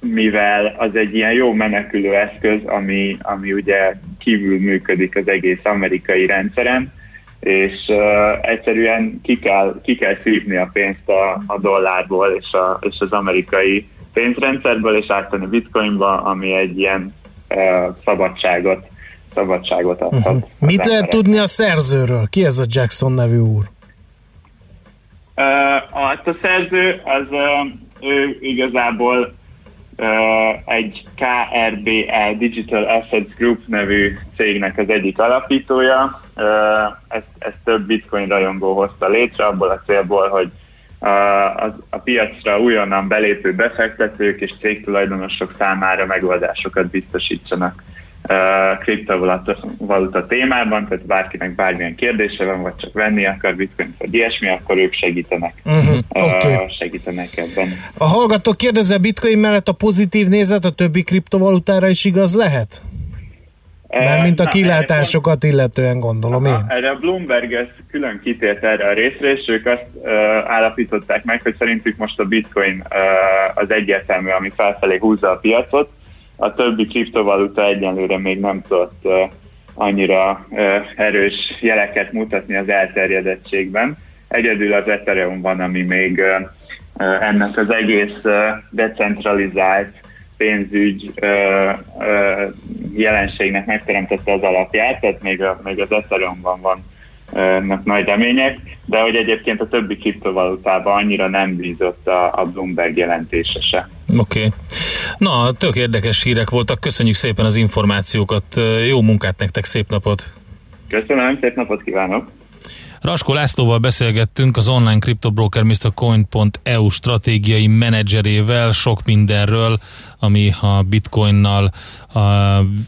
Mivel az egy ilyen jó menekülő eszköz, ami, ami ugye kívül működik az egész amerikai rendszeren, és uh, egyszerűen ki kell, ki kell szívni a pénzt a, a dollárból és, a, és az amerikai pénzrendszerből, és áttenni bitcoinba, ami egy ilyen uh, szabadságot, szabadságot adhat. Uh-huh. Mit lehet tudni a szerzőről? Ki ez a Jackson nevű úr? Uh, azt a szerző, az uh, ő igazából egy KRBE Digital Assets Group nevű cégnek az egyik alapítója. Ezt, ezt több bitcoin rajongó hozta létre abból a célból, hogy uh, az, a piacra újonnan belépő befektetők és cégtulajdonosok számára megoldásokat biztosítsanak kriptovaluta témában, tehát bárkinek bármilyen kérdése van, vagy csak venni akar bitcoin, vagy ilyesmi, akkor ők segítenek, Uh-huh, uh, oké. segítenek ebben. A hallgató kérdezze, bitcoin mellett a pozitív nézet a többi kriptovalutára is igaz lehet? Mert mint a kilátásokat illetően gondolom én. Erre a Bloomberg ez külön kitért erre a részre, és ők azt uh, állapították meg, hogy szerintük most a bitcoin uh, az egyértelmű, ami felfelé húzza a piacot. A többi kriptovaluta egyenlőre még nem tudott annyira erős jeleket mutatni az elterjedettségben. Egyedül az Ethereum van, ami még ennek az egész decentralizált pénzügy jelenségnek megteremtette az alapját, tehát még, a, még az Ethereumban van ö, nagy remények, de hogy egyébként a többi kriptovalutában annyira nem bízott a, a Bloomberg jelentése se. Oké. Okay. Na, tök érdekes hírek voltak. Köszönjük szépen az információkat. Jó munkát nektek, szép napot! Köszönöm, szép napot kívánok! Raskó Lászlóval beszélgettünk az online kriptobroker MrCoin.eu stratégiai menedzserével sok mindenről, ami a bitcoinnal, a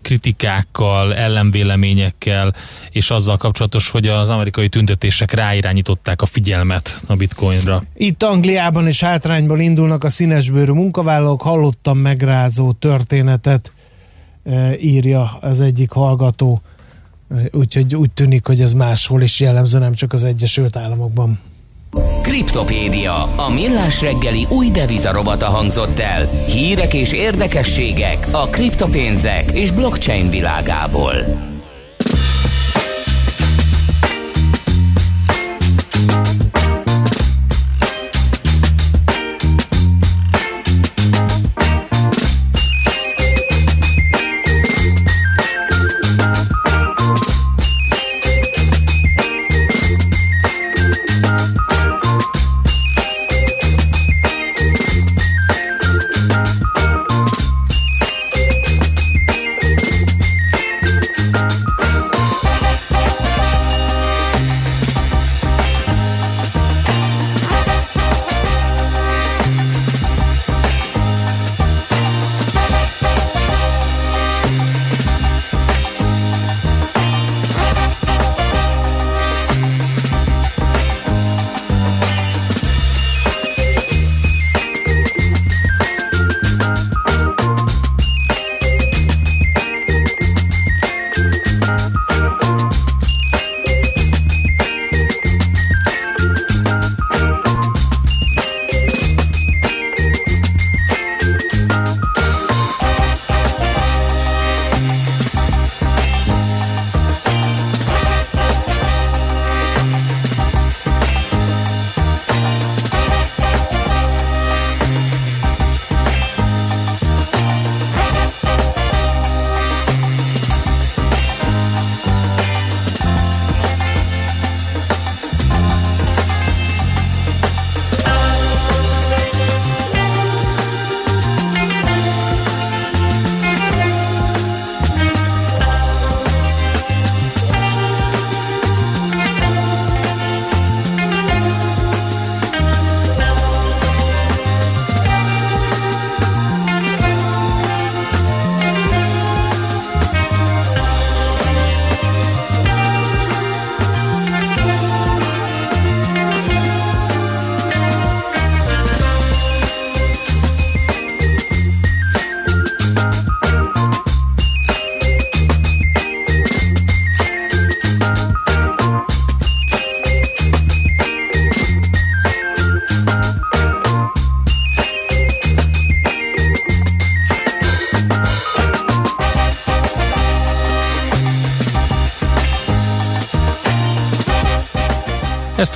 kritikákkal, ellenvéleményekkel, és azzal kapcsolatos, hogy az amerikai tüntetések ráirányították a figyelmet a bitcoinra. Itt Angliában is hátrányból indulnak a színesbőrű munkavállalók, hallottam megrázó történetet, e, írja az egyik hallgató. Úgyhogy úgy tűnik, hogy ez máshol is jellemző, nem csak az Egyesült Államokban. Kriptopédia, a millás reggeli új devizarobata hangzott el. Hírek és érdekességek a kriptopénzek és blockchain világából.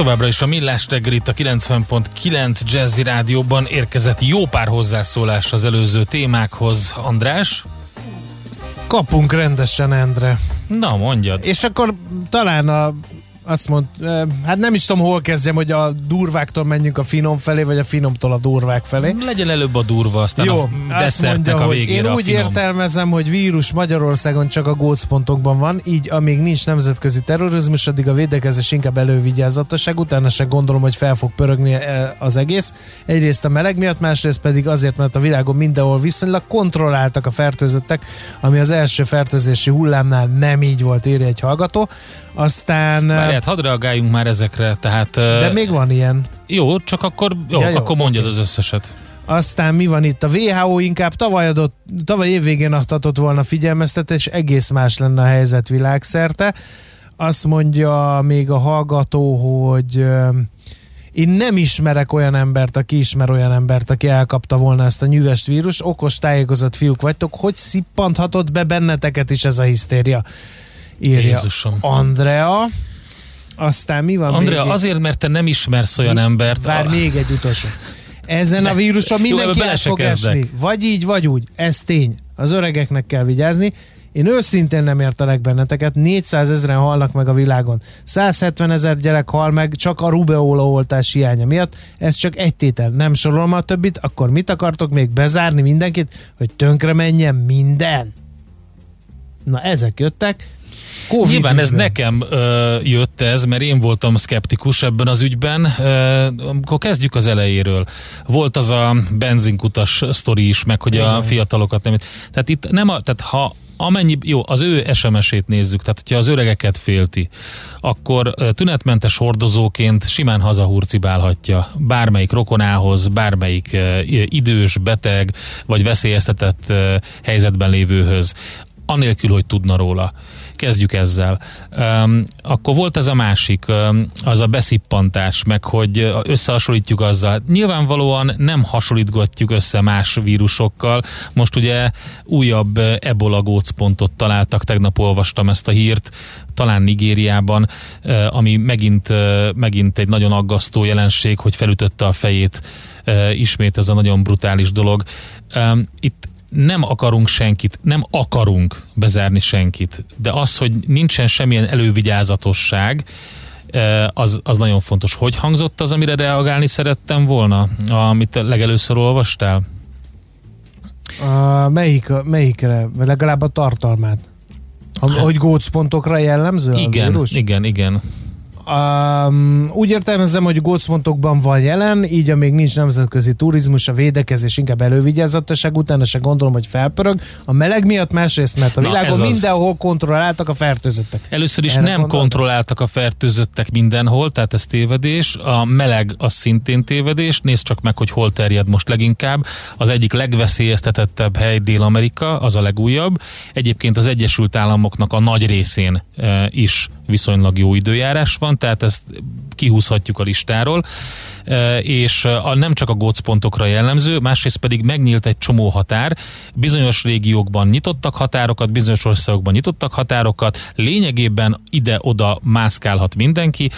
Továbbra is a Millás reggel itt a 90.9 Jazzy Rádióban érkezett jó pár hozzászólás az előző témákhoz. András? Kapunk rendesen, Endre. Na, mondjad. És akkor talán a azt mond, hát nem is tudom, hol kezdjem, hogy a durváktól menjünk a finom felé, vagy a finomtól a durvák felé. Legyen előbb a durva, aztán Jó, a azt mondja, a hogy végére én a úgy finom. értelmezem, hogy vírus Magyarországon csak a gócpontokban van, így amíg nincs nemzetközi terrorizmus, addig a védekezés inkább elővigyázatosság, utána se gondolom, hogy fel fog pörögni az egész. Egyrészt a meleg miatt, másrészt pedig azért, mert a világon mindenhol viszonylag kontrolláltak a fertőzöttek, ami az első fertőzési hullámnál nem így volt, írja egy hallgató. Aztán... Várját, hadd reagáljunk már ezekre, tehát... De még van ilyen. Jó, csak akkor, jó, Ja, jó, akkor mondjad az összeset. Aztán mi van itt? A WHO inkább tavaly, adott, tavaly évvégén adhatott volna figyelmeztetés, egész más lenne a helyzet világszerte. Azt mondja még a hallgató, hogy én nem ismerek olyan embert, aki ismer olyan embert, aki elkapta volna ezt a nyűvest vírus. Okos, tájékozott fiúk vagytok. Hogy szippanthatott be benneteket is ez a hisztéria? Írja Jézusom. Andrea. Aztán mi van Andrea, még? azért, mert te nem ismersz olyan embert. Vár a- még egy utolsó. Ezen a víruson Jó, mindenki bele el fog esni. Vagy így, vagy úgy. Ez tény. Az öregeknek kell vigyázni. Én őszintén nem értelek benneteket. 400 ezeren halnak meg a világon. 170 ezer gyerek hal meg csak a rubeola oltás hiánya miatt. Ez csak egy tétel. Nem sorolom a többit, akkor mit akartok még bezárni mindenkit, hogy tönkre menjen minden? Na ezek jöttek. Covid Nyilván ez ügyben. nekem ö, jött ez, mert én voltam szkeptikus ebben az ügyben. Ö, akkor kezdjük az elejéről. Volt az a benzinkutas sztori is, meg hogy a Igen. fiatalokat nem... Tehát itt nem a, tehát ha amennyi, jó, az ő SMS-ét nézzük, tehát hogyha az öregeket félti, akkor tünetmentes hordozóként simán hazahurcibálhatja bármelyik rokonához, bármelyik idős, beteg vagy veszélyeztetett helyzetben lévőhöz, anélkül, hogy tudna róla. Kezdjük ezzel. Um, akkor volt ez a másik, um, az a beszippantás, meg hogy összehasonlítjuk azzal. Nyilvánvalóan nem hasonlítgatjuk össze más vírusokkal. Most ugye újabb ebola gócpontot találtak, tegnap olvastam ezt a hírt, talán Nigériában, ami megint, megint egy nagyon aggasztó jelenség, hogy felütötte a fejét ismét ez a nagyon brutális dolog. Itt nem akarunk senkit, nem akarunk bezárni senkit, de az, hogy nincsen semmilyen elővigyázatosság, eh, az, az nagyon fontos. Hogy hangzott az, amire reagálni szerettem volna, amit legelőször olvastál? A, melyik, melyikre? Legalább a tartalmát. A, hogy gócpontokra jellemző Igen, igen, igen. Um, úgy értelmezem, hogy gócpontokban van jelen, így amíg nincs nemzetközi turizmus, a védekezés inkább elővigyázatosság, utána se gondolom, hogy felpörög. A meleg miatt másrészt, mert a Na, világon az. mindenhol kontrolláltak a fertőzöttek. Először is Erre nem gondoltam? kontrolláltak a fertőzöttek mindenhol, tehát ez tévedés. A meleg az szintén tévedés. Nézd csak meg, hogy hol terjed most leginkább. Az egyik legveszélyeztetettebb hely Dél-Amerika, az a legújabb. Egyébként az Egyesült Államoknak a nagy részén e, is viszonylag jó időjárás van, tehát ezt kihúzhatjuk a listáról, és a, nem csak a gócpontokra jellemző, másrészt pedig megnyílt egy csomó határ, bizonyos régiókban nyitottak határokat, bizonyos országokban nyitottak határokat, lényegében ide-oda mászkálhat mindenki,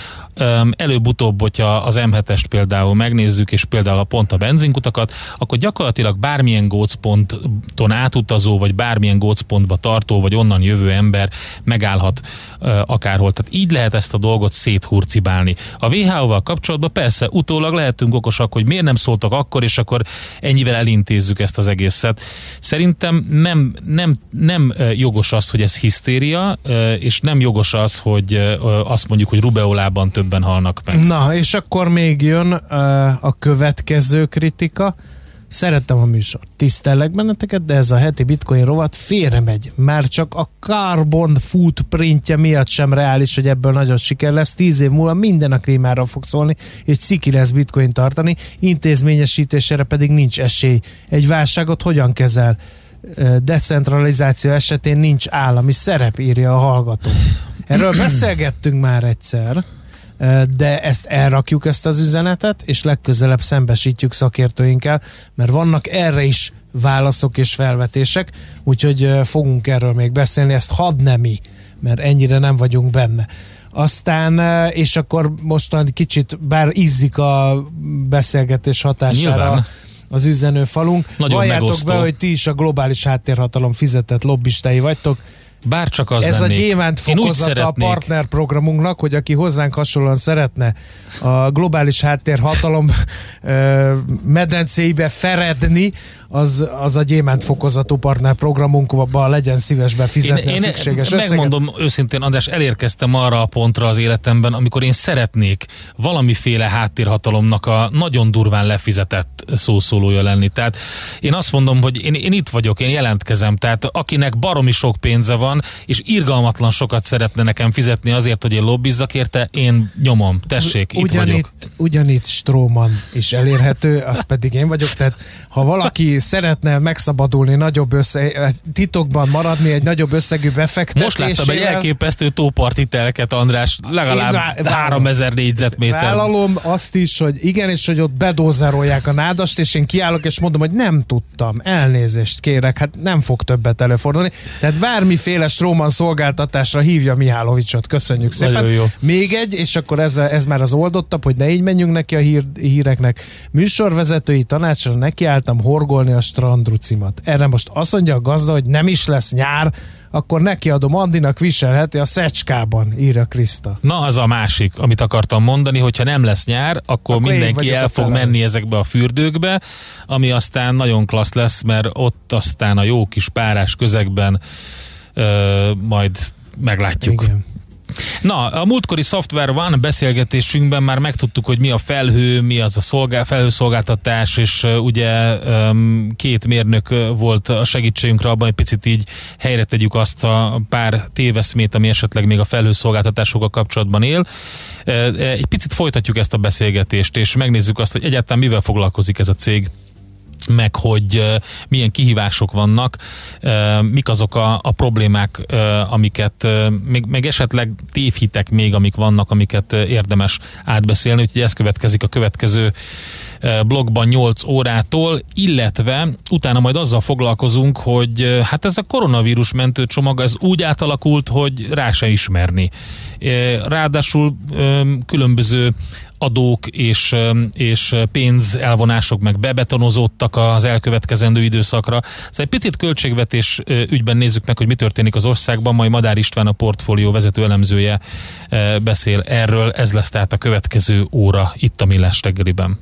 előbb-utóbb, hogyha az M7-est például megnézzük, és például a pont a benzinkutakat, akkor gyakorlatilag bármilyen gócponton átutazó, vagy bármilyen gócpontba tartó, vagy onnan jövő ember megállhat ö, akárhol. Tehát így lehet ezt a dolgot széthurcibálni. A WHO-val kapcsolatban persze utólag lehetünk okosak, hogy miért nem szóltak akkor, és akkor ennyivel elintézzük ezt az egészet. Szerintem nem, nem, nem jogos az, hogy ez hisztéria, és nem jogos az, hogy azt mondjuk, hogy rubeolában többen halnak meg. Na, és akkor még jön a következő kritika. Szerettem a műsort, tisztellek benneteket, de ez a heti bitcoin rovat félre megy. Már csak a carbon footprintje miatt sem reális, hogy ebből nagyon siker lesz. Tíz év múlva minden a klímára fog szólni, és ciki lesz bitcoin tartani, intézményesítésére pedig nincs esély. Egy válságot hogyan kezel? Decentralizáció esetén nincs állami szerep, írja a hallgató. Erről beszélgettünk már egyszer, de ezt elrakjuk ezt az üzenetet, és legközelebb szembesítjük szakértőinkkel, mert vannak erre is válaszok és felvetések, úgyhogy fogunk erről még beszélni, ezt hadd ne mi, mert ennyire nem vagyunk benne. Aztán, és akkor mostan kicsit, bár izzik a beszélgetés hatására Nyilván. az üzenőfalunk. Nagyon Valljátok megosztó. be, hogy ti is a globális háttérhatalom fizetett lobbistái vagytok. Bár csak az Ez lennék. a gyémánt fokozata a partnerprogramunknak, hogy aki hozzánk hasonlóan szeretne a globális háttérhatalom [laughs] medencéibe feredni, az, az a gyémánt fokozatú partnerprogramunkban legyen szíves befizetni én, a szükséges összeget. megmondom őszintén, András, elérkeztem arra a pontra az életemben, amikor én szeretnék valamiféle háttérhatalomnak a nagyon durván lefizetett szószólója lenni. Tehát én azt mondom, hogy én, én itt vagyok, én jelentkezem, tehát akinek baromi sok pénze van, és irgalmatlan sokat szeretne nekem fizetni azért, hogy én lobbizzak érte, én nyomom. Tessék, itt vagyok. ugyanitt Stróman is elérhető, az pedig én vagyok, tehát ha valaki aki szeretne megszabadulni nagyobb össze, titokban maradni egy nagyobb összegű befektetésével. Most láttam egy elképesztő tóparti telket, András, legalább Én vá- 3000 négyzetméter. Vállalom azt is, hogy igen, és hogy ott bedózerolják a nádast, és én kiállok, és mondom, hogy nem tudtam, elnézést kérek, hát nem fog többet előfordulni. Tehát bármiféle Stróman szolgáltatásra hívja Mihálovicsot, köszönjük szépen. Nagyon jó. Még egy, és akkor ez, ez már az oldottabb, hogy ne így menjünk neki a hír, híreknek. Műsorvezetői tanácsra nekiálltam horgolni a strandrucimat. Erre most azt mondja a gazda, hogy nem is lesz nyár, akkor nekiadom Andinak viselheti a szecskában, írja Kriszta. Na, az a másik, amit akartam mondani, hogyha nem lesz nyár, akkor, Akkor mindenki el fog menni ezekbe a fürdőkbe, ami aztán nagyon klassz lesz, mert ott aztán a jó kis párás közegben ö, majd meglátjuk. Igen. Na, a múltkori Software One beszélgetésünkben már megtudtuk, hogy mi a felhő, mi az a szolgál, felhőszolgáltatás, és ugye két mérnök volt a segítségünkre abban, hogy picit így helyre tegyük azt a pár téveszmét, ami esetleg még a felhőszolgáltatásokkal kapcsolatban él. Egy picit folytatjuk ezt a beszélgetést, és megnézzük azt, hogy egyáltalán mivel foglalkozik ez a cég meg hogy milyen kihívások vannak, mik azok a, a problémák, amiket, még, még esetleg tévhitek még, amik vannak, amiket érdemes átbeszélni, úgyhogy ez következik a következő blogban 8 órától, illetve utána majd azzal foglalkozunk, hogy hát ez a koronavírus mentőcsomag ez úgy átalakult, hogy rá se ismerni. Ráadásul különböző adók és, és pénzelvonások meg bebetonozódtak az elkövetkezendő időszakra. Szóval egy picit költségvetés ügyben nézzük meg, hogy mi történik az országban, majd Madár István a portfólió vezető elemzője beszél erről. Ez lesz tehát a következő óra itt a Millás reggeliben.